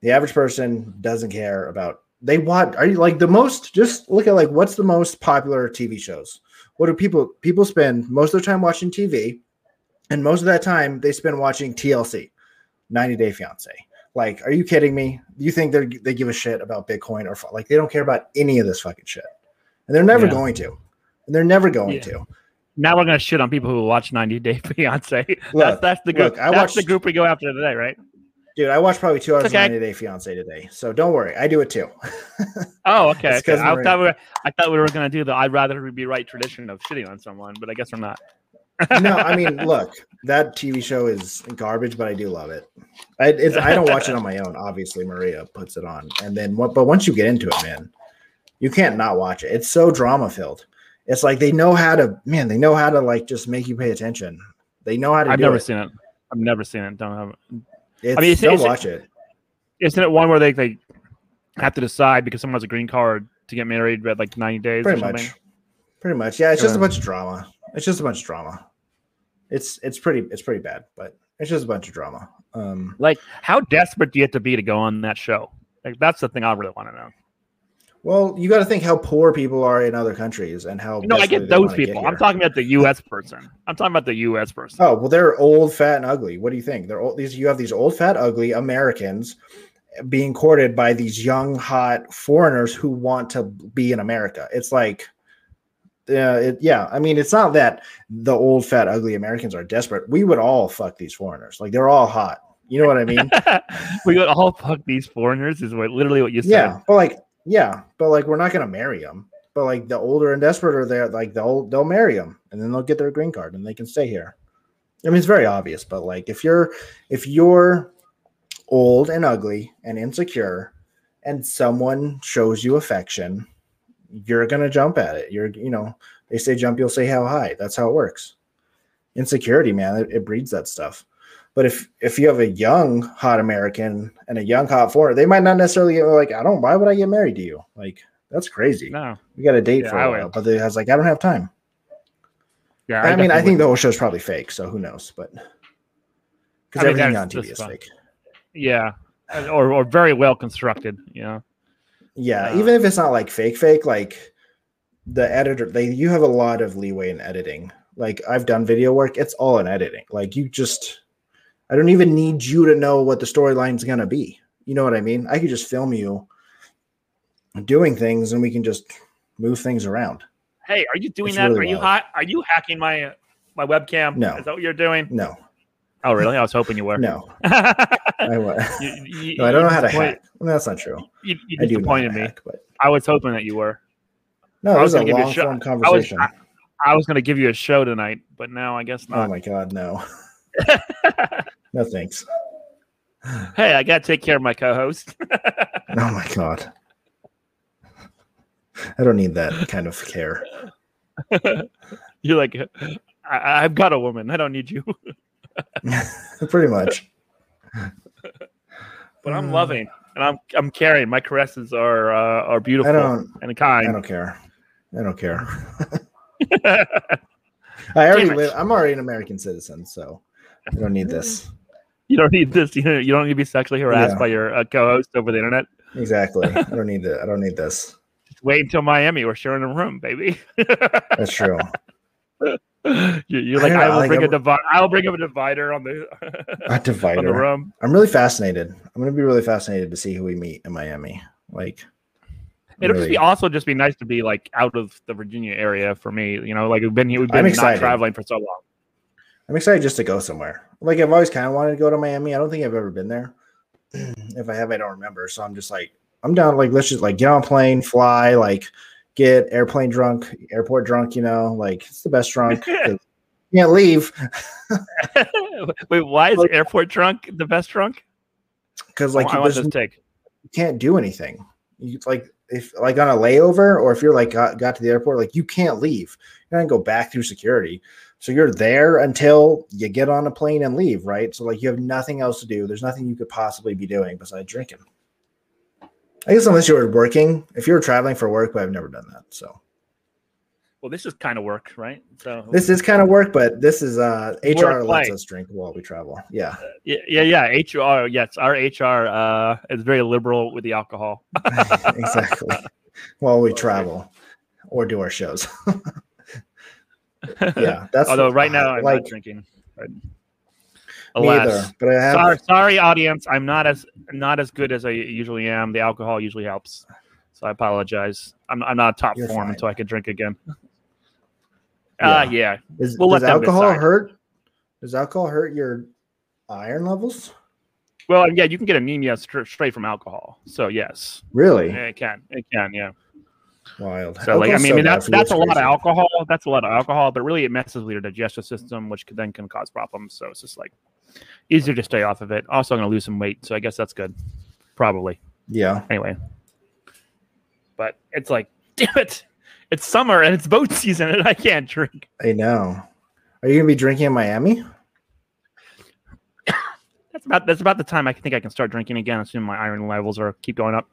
The average person doesn't care about they watch are you like the most just look at like what's the most popular tv shows what do people people spend most of their time watching tv and most of that time they spend watching tlc 90 day fiance like are you kidding me you think they they give a shit about bitcoin or like they don't care about any of this fucking shit and they're never Yeah. going to and they're never going Yeah. to now we're gonna shit on people who watch 90 Day Fiance. that's Look, that's the group. look, I that's the group we go after today, right? dude i watched probably two hours okay. of 90 day fiance today so don't worry i do it too Oh, okay. Okay. I thought we were, I thought we were gonna do the I'd rather be right tradition of shitting on someone, but I guess we're not. no, I mean, look, that TV show is garbage, but I do love it. I, it's, I don't watch it on my own. Obviously, Maria puts it on, and then what? But once you get into it, man, you can't not watch it. It's so drama filled. It's like they know how to, man. They know how to like just make you pay attention. They know how to. I've never it. seen it. I've never seen it. Don't have. It's, I mean, it's- don't it's- watch it. Isn't it one where they they have to decide because someone has a green card to get married at like 90 days Pretty or something? much. Pretty much. Yeah, it's just a bunch of drama. It's just a bunch of drama. It's it's pretty it's pretty bad, but it's just a bunch of drama. Um, Like, how desperate do you have to be to go on that show? Like, that's the thing I really want to know. Well, you got to think how poor people are in other countries and how. No, I get those wanna get people. I'm talking about the U.S. person. I'm talking about the U.S. person. Oh well, they're old, fat, and ugly. What do you think? They're old. These you have these old, fat, ugly Americans being courted by these young, hot foreigners who want to be in America. It's like, yeah, it, yeah. I mean, it's not that the old, fat, ugly Americans are desperate. We would all fuck these foreigners. Like they're all hot. You know what I mean? we would all fuck these foreigners is what literally what you said. yeah, but like, yeah, but like, we're not gonna marry them. But like, the older and desperate are there. Like they'll they'll marry them, and then they'll get their green card, and they can stay here. I mean, it's very obvious, but like, if you're if you're old and ugly and insecure, and someone shows you affection, you're gonna jump at it. You're, you know, they say jump, you'll say how high. That's how it works. Insecurity, man, it, it breeds that stuff. But if if you have a young hot American and a young hot foreigner, they might not necessarily get like, I don't. Why would I get married to you? Like that's crazy. No. We got a date Yeah, for I a while, but they has like, I don't have time. Yeah. I, mean, I think the would. whole show's probably fake, so who knows? But because I mean, everything on TV is fine. fake. Yeah. or or very well constructed. You know. Yeah, Uh, even if it's not like fake, fake, like the editor, they you have a lot of leeway in editing. Like I've done video work, it's all in editing. Like you just, I don't even need you to know what the storyline's gonna be. You know what I mean? I could just film you doing things, and we can just move things around. Hey, are you doing It's that? really are you wild. hot? Are you hacking my uh, my webcam? No. Is that what you're doing? No, Oh, really? I was hoping you were. no, you, I, wa- you- no, I don't know how to hack. Well, that's not true. You, you I do know how disappointed me. hack, but I was hoping that you were. no, I it was was a gonna give you a long form I was- conversation. I was going to give you a show tonight, but now I guess not. oh my god, no, no thanks. hey, I got to take care of my co-host. Oh my god. I don't need that kind of care. You're like, I, I've got a woman. I don't need you. Pretty much. But I'm Uh, loving, and I'm I'm caring. My caresses are uh, are I beautiful don't and kind. I don't care. I don't care. I already live I'm already an American citizen, so I don't need this. You don't need this. You don't, you don't need to be sexually harassed Yeah. by your uh, co-host over the internet. Exactly. I don't need that. I don't need this. Just wait until Miami. We're sharing a room, baby. That's true. you, you're I like, I, know, will like, bring a I'm- divider. I'll bring up a divider on the A on the divider. room. I'm really fascinated. I'm gonna be really fascinated to see who we meet in Miami. Like It'll just be also just be nice to be like out of the Virginia area for me. You know, like we've been here, we've been not traveling for so long. I'm excited just to go somewhere. Like I've always kind of wanted to go to Miami. I don't think I've ever been there. if I have, I don't remember. So I'm just like, I'm down. Like let's just like get on a plane, fly, like get airplane drunk, airport drunk. You know, like it's the best drunk. can't leave Wait, why is Like- airport drunk the best drunk? because Like, I you, want there's- this take. you can't do anything. You like if like on a layover or if you're like got, got to the airport, like you can't leave. You can't go back through security. So you're there until you get on a plane and leave, right? So like you have nothing else to do. There's nothing you could possibly be doing besides drinking. I guess unless you were working, if you were traveling for work, but I've never done that. So Well, this is kind of work, right? So this is kind of work, but this is uh HR Work lets life. us drink while we travel. Yeah, yeah, yeah, yeah. HR, yes, our HR uh, is very liberal with the alcohol. exactly. while we travel or do our shows. yeah, that's Although right now I'm like not drinking. Alas, either, but I have sorry, sorry, audience. I'm not as not as good as I usually am. The alcohol usually helps, so I apologize. I'm I'm not top You're form fine. until I can drink again. Yeah. Uh, yeah. Is, We'll does alcohol hurt? Does alcohol hurt your iron levels? Well, yeah, you can get anemia str- straight from alcohol. So yes, Really it can. It can. Yeah. Wild. So like, I mean, I mean that's that's a lot of alcohol. That's a lot of alcohol, but really it messes with your digestive system, which could then can cause problems. So it's just like easier to stay off of it. Also, I'm gonna lose some weight, so I guess that's good. Probably. Yeah, Anyway, but it's like, damn it, it's summer and it's boat season, and I can't drink. I know. Are you gonna be drinking in Miami? That's about that's about the time I think I can start drinking again, assuming my iron levels are keep going up.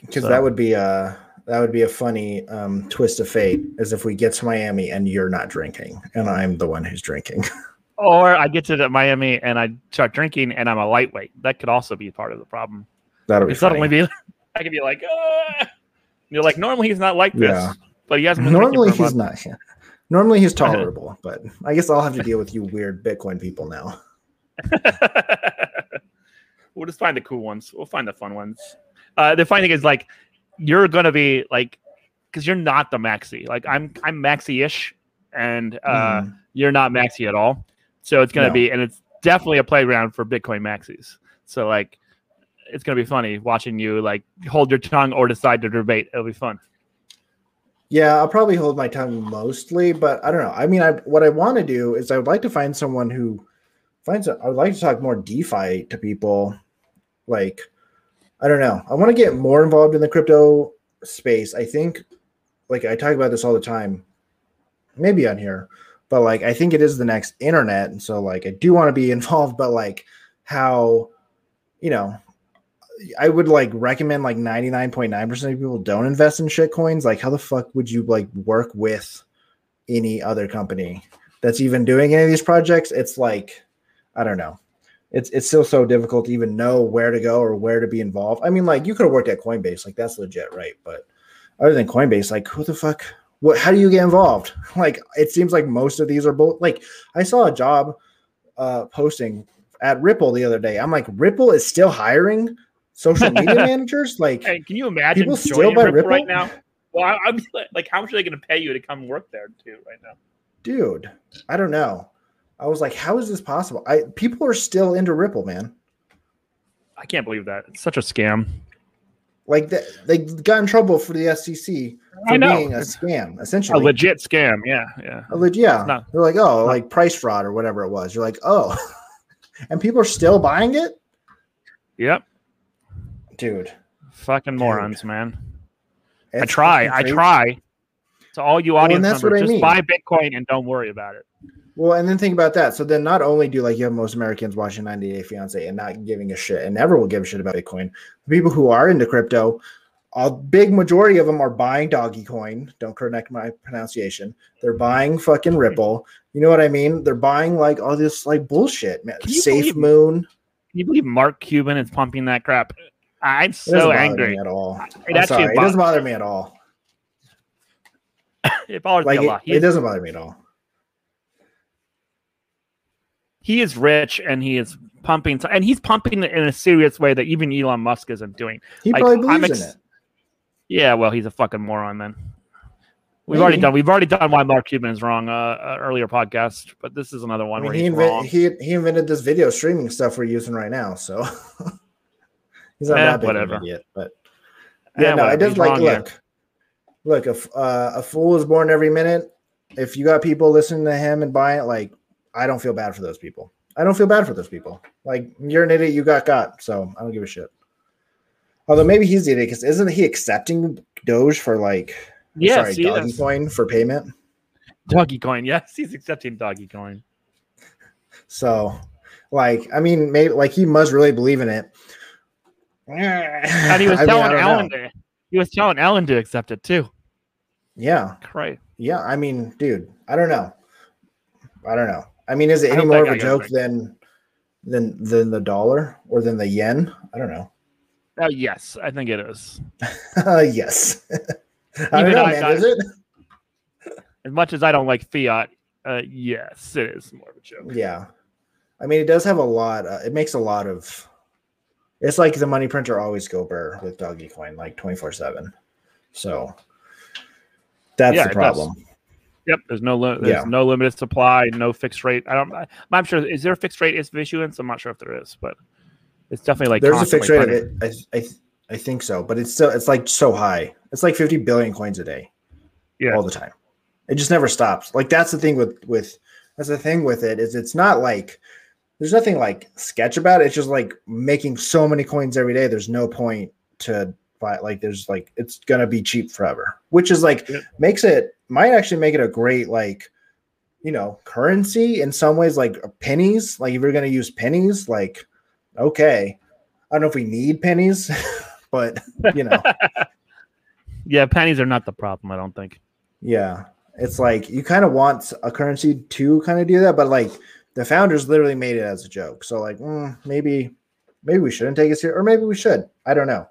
Because So- that would be a that would be a funny um, twist of fate, as if we get to Miami and you're not drinking and I'm the one who's drinking. Or I get to the Miami and I start drinking, and I'm a lightweight. That could also be part of the problem. That'll be suddenly be I could be like, "Ah." you're like, normally he's not like this, Yeah. but he hasn't been Normally he's not. Yeah. Normally he's tolerable, but I guess I'll have to deal with you weird Bitcoin people now. we'll just find the cool ones. We'll find the fun ones. Uh, the funny thing is, like, you're gonna be like, because you're not the maxi. Like, I'm I'm maxi-ish, and uh, Mhm. you're not maxi at all. So it's gonna No. be, and it's definitely a playground for Bitcoin maxis. So like, it's gonna be funny watching you like hold your tongue or decide to debate. It'll be fun. Yeah, I'll probably hold my tongue mostly, but I don't know. I mean, I what I want to do is I would like to find someone who finds. A, I would like to talk more DeFi to people. Like, I don't know. I want to get more involved in the crypto space. I think, like I talk about this all the time, maybe on here, but like I think it is the next internet, and so like I do want to be involved. But like how, you know, I would like recommend like 99.9% of people don't invest in shit coins. Like, how the fuck would you like work with any other company that's even doing any of these projects? It's like, I don't know. It's it's still so difficult to even know where to go or where to be involved. I mean, like you could have worked at Coinbase, like that's legit, right? But other than Coinbase, like who the fuck? What? How do you get involved? Like it seems like most of these are both. Like I saw a job uh, posting at Ripple the other day. I'm like, Ripple is still hiring social media managers. Like, hey, can you imagine people still buy Ripple, Ripple right now? Well, I, I'm like, how much are they going to pay you to come work there too right now? Dude, I don't know. I was like, how is this possible? I people are still into Ripple, man. I can't believe that. It's such a scam. Like they, they got in trouble for the SEC for being a scam, essentially. A legit scam, yeah, yeah. A legit, yeah. They're like, oh, like price fraud or whatever it was. You're like, oh, and people are still buying it. Yep, dude. Fucking morons, dude. man. It's I try, I try. To all you audience well, members, just mean. buy Bitcoin and don't worry about it. Well, and then think about that. So then, not only do like you have most Americans watching 90 Day Fiance and not giving a shit, and never will give a shit about Bitcoin. The people who are into crypto, a big majority of them are buying Doggy Coin. Don't correct my pronunciation. They're buying fucking Ripple. You know what I mean? They're buying like all this like bullshit, man. Safe believe, Moon. Can you believe Mark Cuban is pumping that crap? I'm so angry at all. It, sorry, it doesn't bother me at all. it bothers like, me a lot. It, it doesn't bother me at all. He is rich and he is pumping, and he's pumping in a serious way that even Elon Musk isn't doing. He like, probably believes ex- in it. Yeah, well, he's a fucking moron then. We've Maybe. already done. We've already done why Mark Cuban is wrong. Uh, uh, earlier podcast, but this is another one I mean, where he, inven- he he invented this video streaming stuff we're using right now. So he's not eh, that big whatever. an idiot. But yeah, yeah no, I just like look, here. look. If uh, a fool is born every minute. If you got people listening to him and buying it, like I don't feel bad for those people. I don't feel bad for those people. Like you're an idiot, you got got. So I don't give a shit. Although maybe he's the idiot because isn't he accepting Doge for like yeah, sorry, Doggy Coin for payment? Doggy Coin, yes, he's accepting Doggy Coin. So, like, I mean, maybe like he must really believe in it. And he was I telling mean, Elon to, he was telling Elon to accept it too. Yeah. Right. Yeah. I mean, dude, I don't know. I don't know. I mean, is it any more of a joke than than than the dollar or than the yen? I don't know. Uh, yes, I think it is. uh, yes. I don't know, I man. Got, is it? As much as I don't like fiat, uh, yes, it is more of a joke. Yeah, I mean, it does have a lot. Uh, it makes a lot of. It's like the money printer always go burr with Doggy Coin, like twenty four seven. So that's yeah, the problem. Yep. There's no li- there's yeah. no limited supply, no fixed rate. I don't. I, am sure. Is there a fixed rate of issuance? I'm not sure if there is, but it's definitely like there's a fixed rate of it. I, I I think so, but it's still it's like so high. It's like 50 billion coins a day. Yeah. All the time. It just never stops. Like that's the thing with with that's the thing with it is it's not like there's nothing like sketch about it. It's just like making so many coins every day. There's no point to buy like there's like it's gonna be cheap forever. Which is like yeah. makes it might actually make it a great like you know currency in some ways like pennies like if you're going to use pennies like okay. I don't know if we need pennies but you know. Yeah pennies are not the problem i don't think. Yeah it's like you kind of want a currency to kind of do that but like the founders literally made it as a joke. So like mm, maybe maybe we shouldn't take it here or maybe we should. I don't know.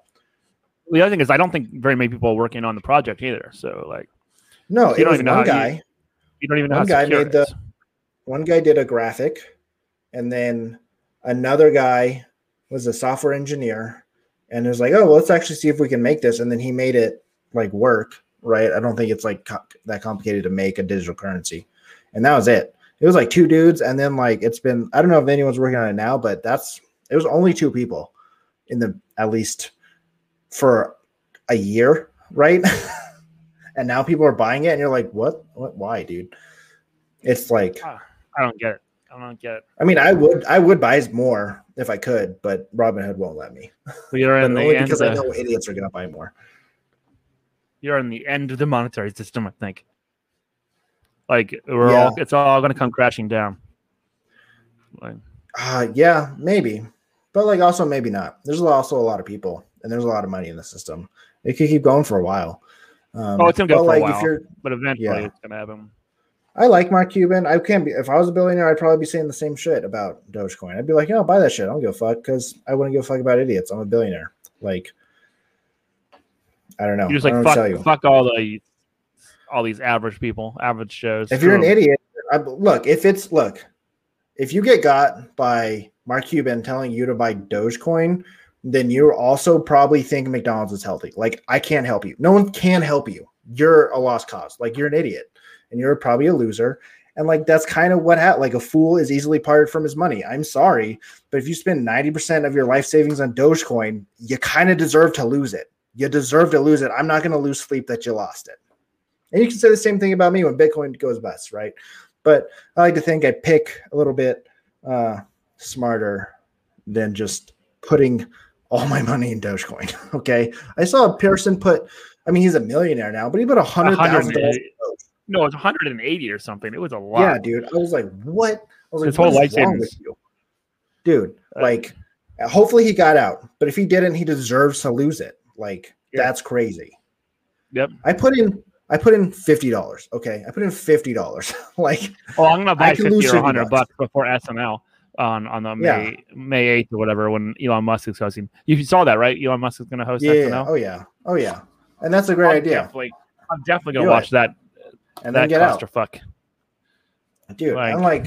The other thing is i don't think very many people are working on the project either so like no, you it was one guy. You, you, don't even know one guy made the. One guy did a graphic, and then another guy was a software engineer, and it was like, oh, well, let's actually see if we can make this. And then he made it like work, right? I don't think it's like co- that complicated to make a digital currency, and that was it. It was like two dudes, and then like it's been. I don't know if anyone's working on it now, but that's it was only two people in the at least for a year, right? and now people are buying it, and you're like, what? What? Why, dude? It's like I don't get it. I don't get it. I mean, I would I would buy more if I could, but Robinhood won't let me. We are in the only because I know idiots are to buy more. You're in the end of the monetary system, I think. Like we're yeah. all, it's all going to come crashing down. Like, uh, yeah, maybe, but like also maybe not. There's also a lot of people, and there's a lot of money in the system. It could keep going for a while. Um, oh, it's gonna go for like a while, but eventually yeah. it's gonna happen. I like Mark Cuban. I can't be if I was a billionaire, I'd probably be saying the same shit about Dogecoin. I'd be like, "Yeah, buy that shit. I don't give a fuck because I wouldn't give a fuck about idiots. I'm a billionaire." Like, I don't know. You're just like fuck, fuck all the all these average people, average shows. If you're an idiot, I, look. If it's look, if you get got by Mark Cuban telling you to buy Dogecoin, then you're also probably thinking McDonald's is healthy. Like, I can't help you. No one can help you. You're a lost cause. Like, you're an idiot and you're probably a loser. And like that's kind of what happened. Like a fool is easily parted from his money. I'm sorry, but if you spend 90% of your life savings on Dogecoin, you kind of deserve to lose it. You deserve to lose it. I'm not going to lose sleep that you lost it. And you can say the same thing about me when Bitcoin goes bust, right? But I like to think I pick a little bit uh, smarter than just putting all my money in Dogecoin. Okay. I saw a person put, I mean, he's a millionaire now, but he put a hundred thousand dollars. No, it's 180 or something. It was a lot. Yeah, dude. I was like, what? I was like, his whole life savings. Dude, uh, like, hopefully he got out, but if he didn't, he deserves to lose it. Like, yeah. that's crazy. Yep. I put in I put in fifty dollars. Okay, I put in fifty dollars. like, oh, I'm gonna buy fifty or hundred bucks. before SNL on on the May yeah. May eighth or whatever when Elon Musk is hosting. You saw that, right? Elon Musk is going to host yeah, SNL. Oh yeah, oh yeah, and that's a great I'm idea. Definitely, I'm definitely going to watch that. And that then get out. Fuck. Dude, like, I'm like,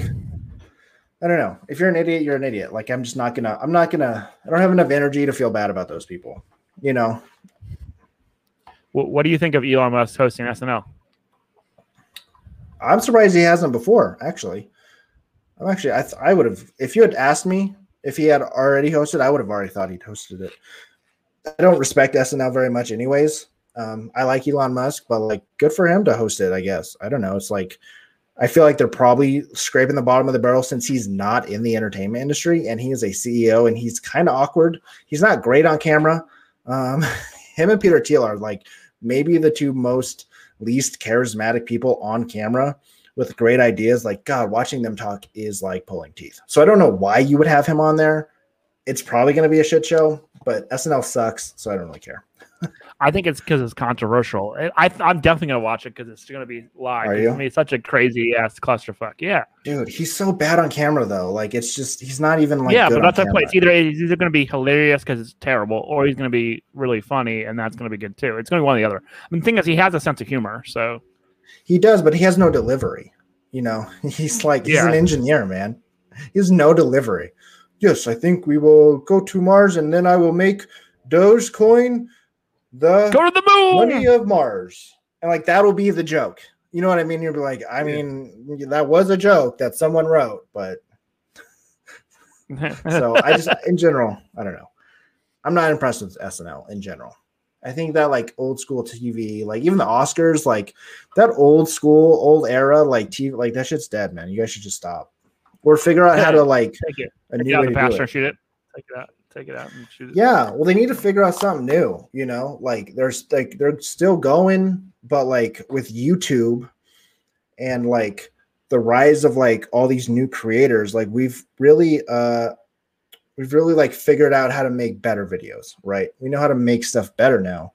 I don't know. If you're an idiot, you're an idiot. Like I'm just not gonna. I'm not gonna. I don't have enough energy to feel bad about those people. You know. What, what do you think of Elon Musk hosting SNL? I'm surprised he hasn't before. Actually, I'm actually I th- I would have if you had asked me if he had already hosted, I would have already thought he'd hosted it. I don't respect SNL very much, anyways. Um, I like Elon Musk, but like, good for him to host it. I guess I don't know. It's like I feel like they're probably scraping the bottom of the barrel since he's not in the entertainment industry and he is a CEO and he's kind of awkward. He's not great on camera. Um, him and Peter Thiel are like maybe the two most least charismatic people on camera with great ideas. Like, God, watching them talk is like pulling teeth. So I don't know why you would have him on there. It's probably going to be a shit show, but SNL sucks. So I don't really care. I think it's because it's controversial. I, am definitely gonna watch it because it's gonna be live. Are you? I mean, it's such a crazy ass clusterfuck. Yeah, dude, he's so bad on camera though. Like, it's just he's not even like. Yeah, but that's the point. It's either he's either gonna be hilarious because it's terrible, or he's gonna be really funny, and that's gonna be good too. It's gonna be one or the other. I mean, the thing is, he has a sense of humor, so. He does, but he has no delivery. You know, he's like he's yeah. an engineer, man. He has no delivery. Yes, I think we will go to Mars, and then I will make Dogecoin the go to the moon money of Mars, and like that'll be the joke. You know what I mean? You'll be like, I mean, yeah. that was a joke that someone wrote, but so I just in general, I don't know. I'm not impressed with SNL in general. I think that like old school TV, like even the Oscars, like that old school, old era, like TV, like that shit's dead, man. You guys should just stop or figure out how to like take it. a new way to do it. Shoot it. Take it out take it out and shoot it. Yeah, well, they need to figure out something new. You know, like there's like they're still going, but like with YouTube and like the rise of like all these new creators, like we've really uh we've really like figured out how to make better videos, right? We know how to make stuff better now.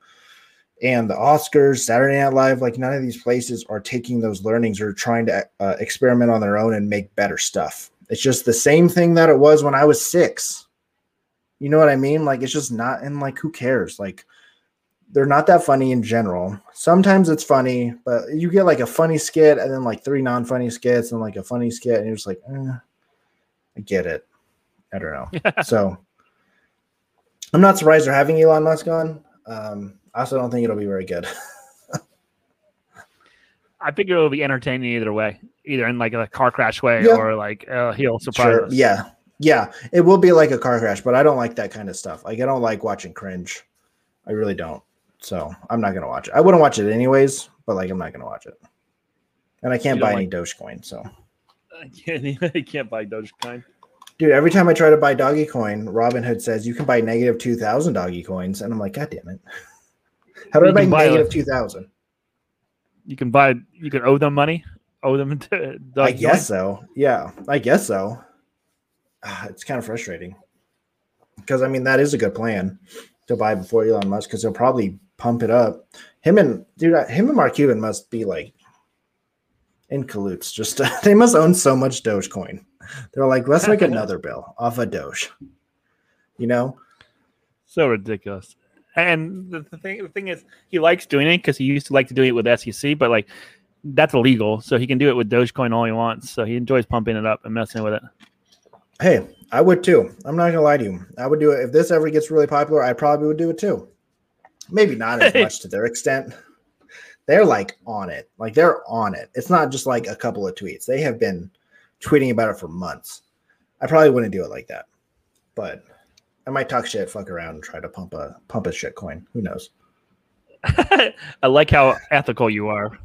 And the Oscars, Saturday Night Live, like none of these places are taking those learnings or trying to uh, experiment on their own and make better stuff. It's just the same thing that it was when I was six you know what I mean? Like it's just not and like who cares? Like they're not that funny in general. Sometimes it's funny, but you get like a funny skit and then like three non-funny skits and like a funny skit, and you're just like, eh, I get it. I don't know. so I'm not surprised they're having Elon Musk on. Um, I also don't think it'll be very good. I think it will be entertaining either way, either in like a car crash way yeah. or like uh, he'll surprise sure. us. Yeah, yeah, it will be like a car crash, but I don't like that kind of stuff. Like I don't like watching cringe. I really don't. So I'm not gonna watch it. I wouldn't watch it anyways, but like I'm not gonna watch it. And I can't buy like, any Dogecoin, so I can't I can't buy Dogecoin. Dude, every time I try to buy doggy coin, Robinhood says you can buy negative two thousand doggy coins, and I'm like, God damn it! How do you I buy, buy negative two thousand? You can buy. You can owe them money. Owe them to. I guess coin? so. Yeah, I guess so. Ah, it's kind of frustrating because I mean that is a good plan to buy before Elon Musk because he'll probably pump it up. Him and dude, him and Mark Cuban must be like in cahoots. Just they must own so much Dogecoin. They're like, let's make another bill off a of Doge. You know, so ridiculous. And the, the thing, the thing is, he likes doing it because he used to like to do it with SEC, but like that's illegal, so he can do it with Dogecoin all he wants. So he enjoys pumping it up and messing with it. Hey, I would too. I'm not gonna lie to you. I would do it if this ever gets really popular. I probably would do it too. Maybe not as much to their extent. They're like on it. Like they're on it. It's not just like a couple of tweets. They have been tweeting about it for months. I probably wouldn't do it like that. But I might talk shit, fuck around, and try to pump a pump a shit coin. Who knows? I like how ethical you are.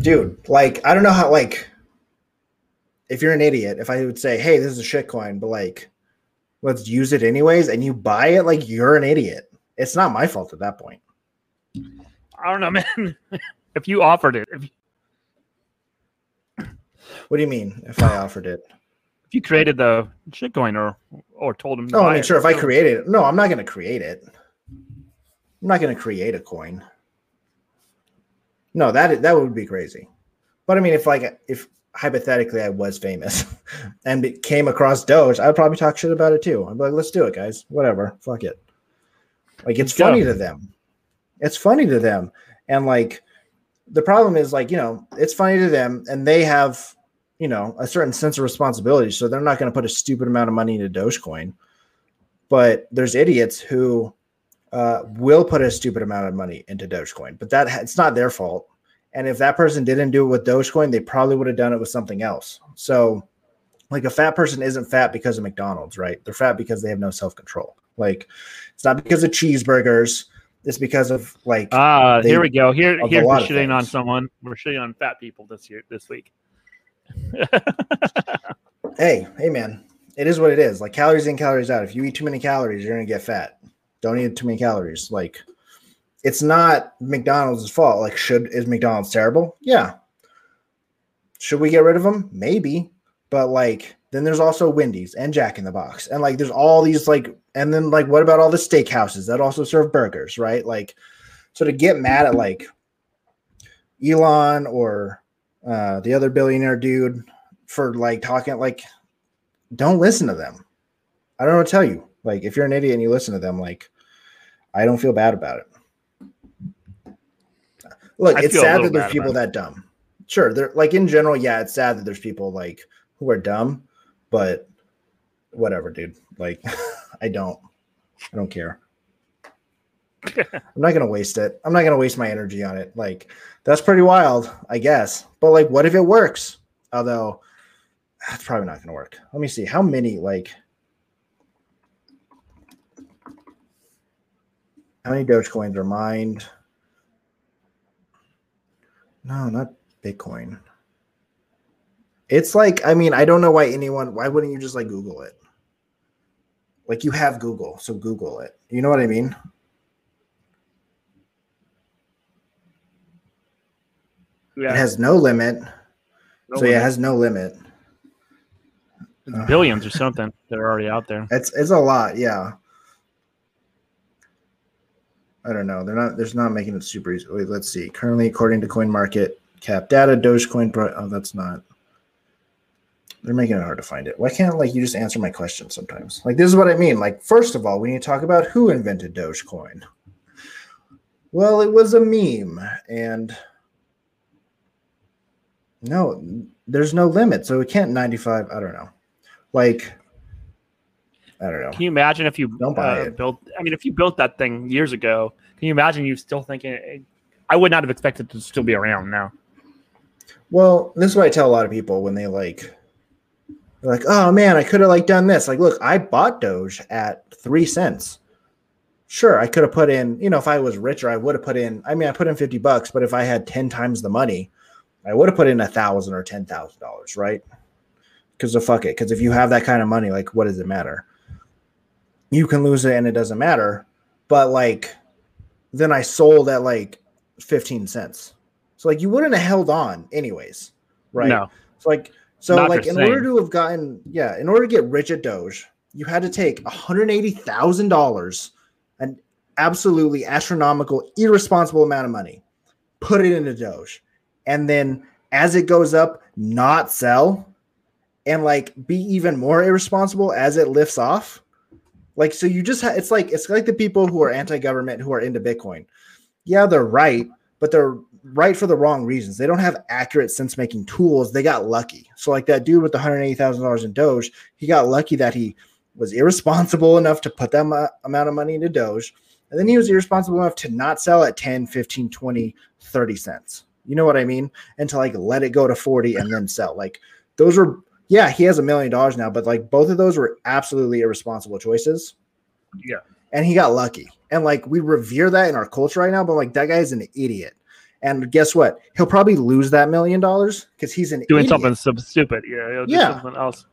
Dude, like I don't know how like if you're an idiot, if I would say, "Hey, this is a shit coin," but like let's use it anyways and you buy it like you're an idiot. It's not my fault at that point. I don't know, man. if you offered it, if you... What do you mean if I offered it? If you created the shitcoin or or told him No, I mean sure if I created it. No, I'm not gonna create it. I'm not gonna create a coin. No, that that would be crazy. But I mean if like if hypothetically I was famous and came across Doge, I'd probably talk shit about it too. I'd be like, let's do it, guys. Whatever. Fuck it. Like it's funny to them. It's funny to them. And like the problem is like, you know, it's funny to them and they have, you know, a certain sense of responsibility. So they're not going to put a stupid amount of money into Dogecoin. But there's idiots who uh, will put a stupid amount of money into Dogecoin, but that it's not their fault and if that person didn't do it with Dogecoin, they probably would have done it with something else. So, like a fat person isn't fat because of McDonald's, right? They're fat because they have no self control. Like it's not because of cheeseburgers. It's because of like ah, they, here we go. Here, here we're shitting on someone. We're shitting on fat people this year, this week. hey, hey, man, it is what it is. Like calories in, calories out. If you eat too many calories, you're gonna get fat. Don't eat too many calories. Like it's not McDonald's fault. Like, should is McDonald's terrible? Yeah. Should we get rid of them? Maybe. But like, then there's also Wendy's and Jack in the Box, and like, there's all these like, and then like, what about all the steakhouses that also serve burgers, right? Like, so to get mad at like Elon or uh, the other billionaire dude for like talking like, don't listen to them. I don't know what to tell you. Like, if you're an idiot and you listen to them, like, I don't feel bad about it. Look, I it's sad that there's people that dumb. Sure, they're like in general, yeah, it's sad that there's people like who are dumb, but whatever, dude. Like, I don't, I don't care. I'm not gonna waste it. I'm not gonna waste my energy on it. Like, that's pretty wild, I guess. But like, what if it works? Although, that's probably not gonna work. Let me see how many like. How many Dogecoins are mined? No, not Bitcoin. It's like, I mean, I don't know why anyone, why wouldn't you just like Google it? Like you have Google, so Google it. You know what I mean? Yeah. It has no limit. No so limit. yeah, it has no limit. billions or something that are already out there. It's it's a lot, yeah. I don't know. They're not. There's not making it super easy. Wait, let's see. Currently, according to Coin Market Cap data, Dogecoin. Oh, that's not. They're making it hard to find it. Why can't like you just answer my question sometimes? Like this is what I mean. Like first of all, we need to talk about who invented Dogecoin. Well, it was a meme, and no, there's no limit, so it can't 95. I don't know. Like I don't know. Can you imagine if you don't buy uh, it. built? I mean, if you built that thing years ago, can you imagine you still thinking? I would not have expected to still be around now. Well, this is what I tell a lot of people when they like, they're like, "Oh man, I could have like done this." Like, look, I bought Doge at three cents. Sure, I could have put in. You know, if I was richer, I would have put in. I mean, I put in fifty bucks, but if I had ten times the money, I would have put in a thousand or ten thousand dollars, right? Because of fuck it. Because if you have that kind of money, like, what does it matter? you can lose it and it doesn't matter. But like, then I sold at like 15 cents. So like, you wouldn't have held on anyways, right? No. So like, so Not like, in same. order to have gotten, yeah, in order to get rich at Doge, you had to take $180,000, an absolutely astronomical, irresponsible amount of money, put it into Doge, and then as it goes up, not sell, and like be even more irresponsible as it lifts off. Like so, you just ha- it's like it's like the people who are anti-government who are into Bitcoin. Yeah, they're right, but they're right for the wrong reasons. They don't have accurate sense making tools. They got lucky. So like that dude with the hundred eighty thousand dollars in Doge, he got lucky that he was irresponsible enough to put that amount of money into Doge. And then he was irresponsible enough to not sell at 10, 15, 20, 30 cents. You know what I mean? And to like let it go to 40 and then sell. Like those were, yeah, he has a million dollars now, but like both of those were absolutely irresponsible choices. Yeah. And he got lucky. And like we revere that in our culture right now, but like that guy is an idiot. And guess what? He'll probably lose that million dollars because he's an doing idiot. something stupid. Yeah, he'll do Yeah. something else.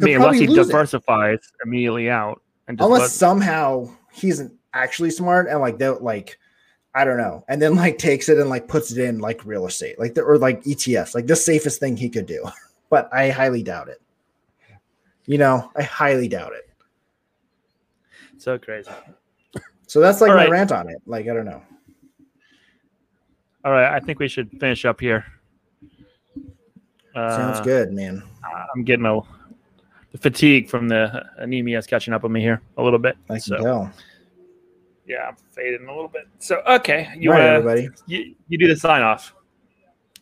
I mean, unless he lose it. diversifies immediately out and unless let- somehow he's actually smart and like that, like I don't know, and then like takes it and like puts it in like real estate, like the, or like ETFs, like the safest thing he could do. But I highly doubt it. You know, I highly doubt it. so crazy. So that's like All my right. rant on it. Like I don't know. All right, I think we should finish up here. Uh, Sounds good, man. I'm getting a the fatigue from the anemia is catching up with me here a little bit. I can so tell yeah, I'm fading a little bit. So okay, you All right, to. everybody, you, you do the sign off.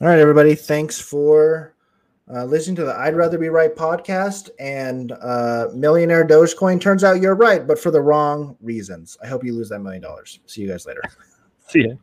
All right, everybody, thanks for uh, listening to the I'd Rather Be Right podcast. And uh, millionaire Dogecoin turns out you're right, but for the wrong reasons. I hope you lose that million dollars. See you guys later. See ya.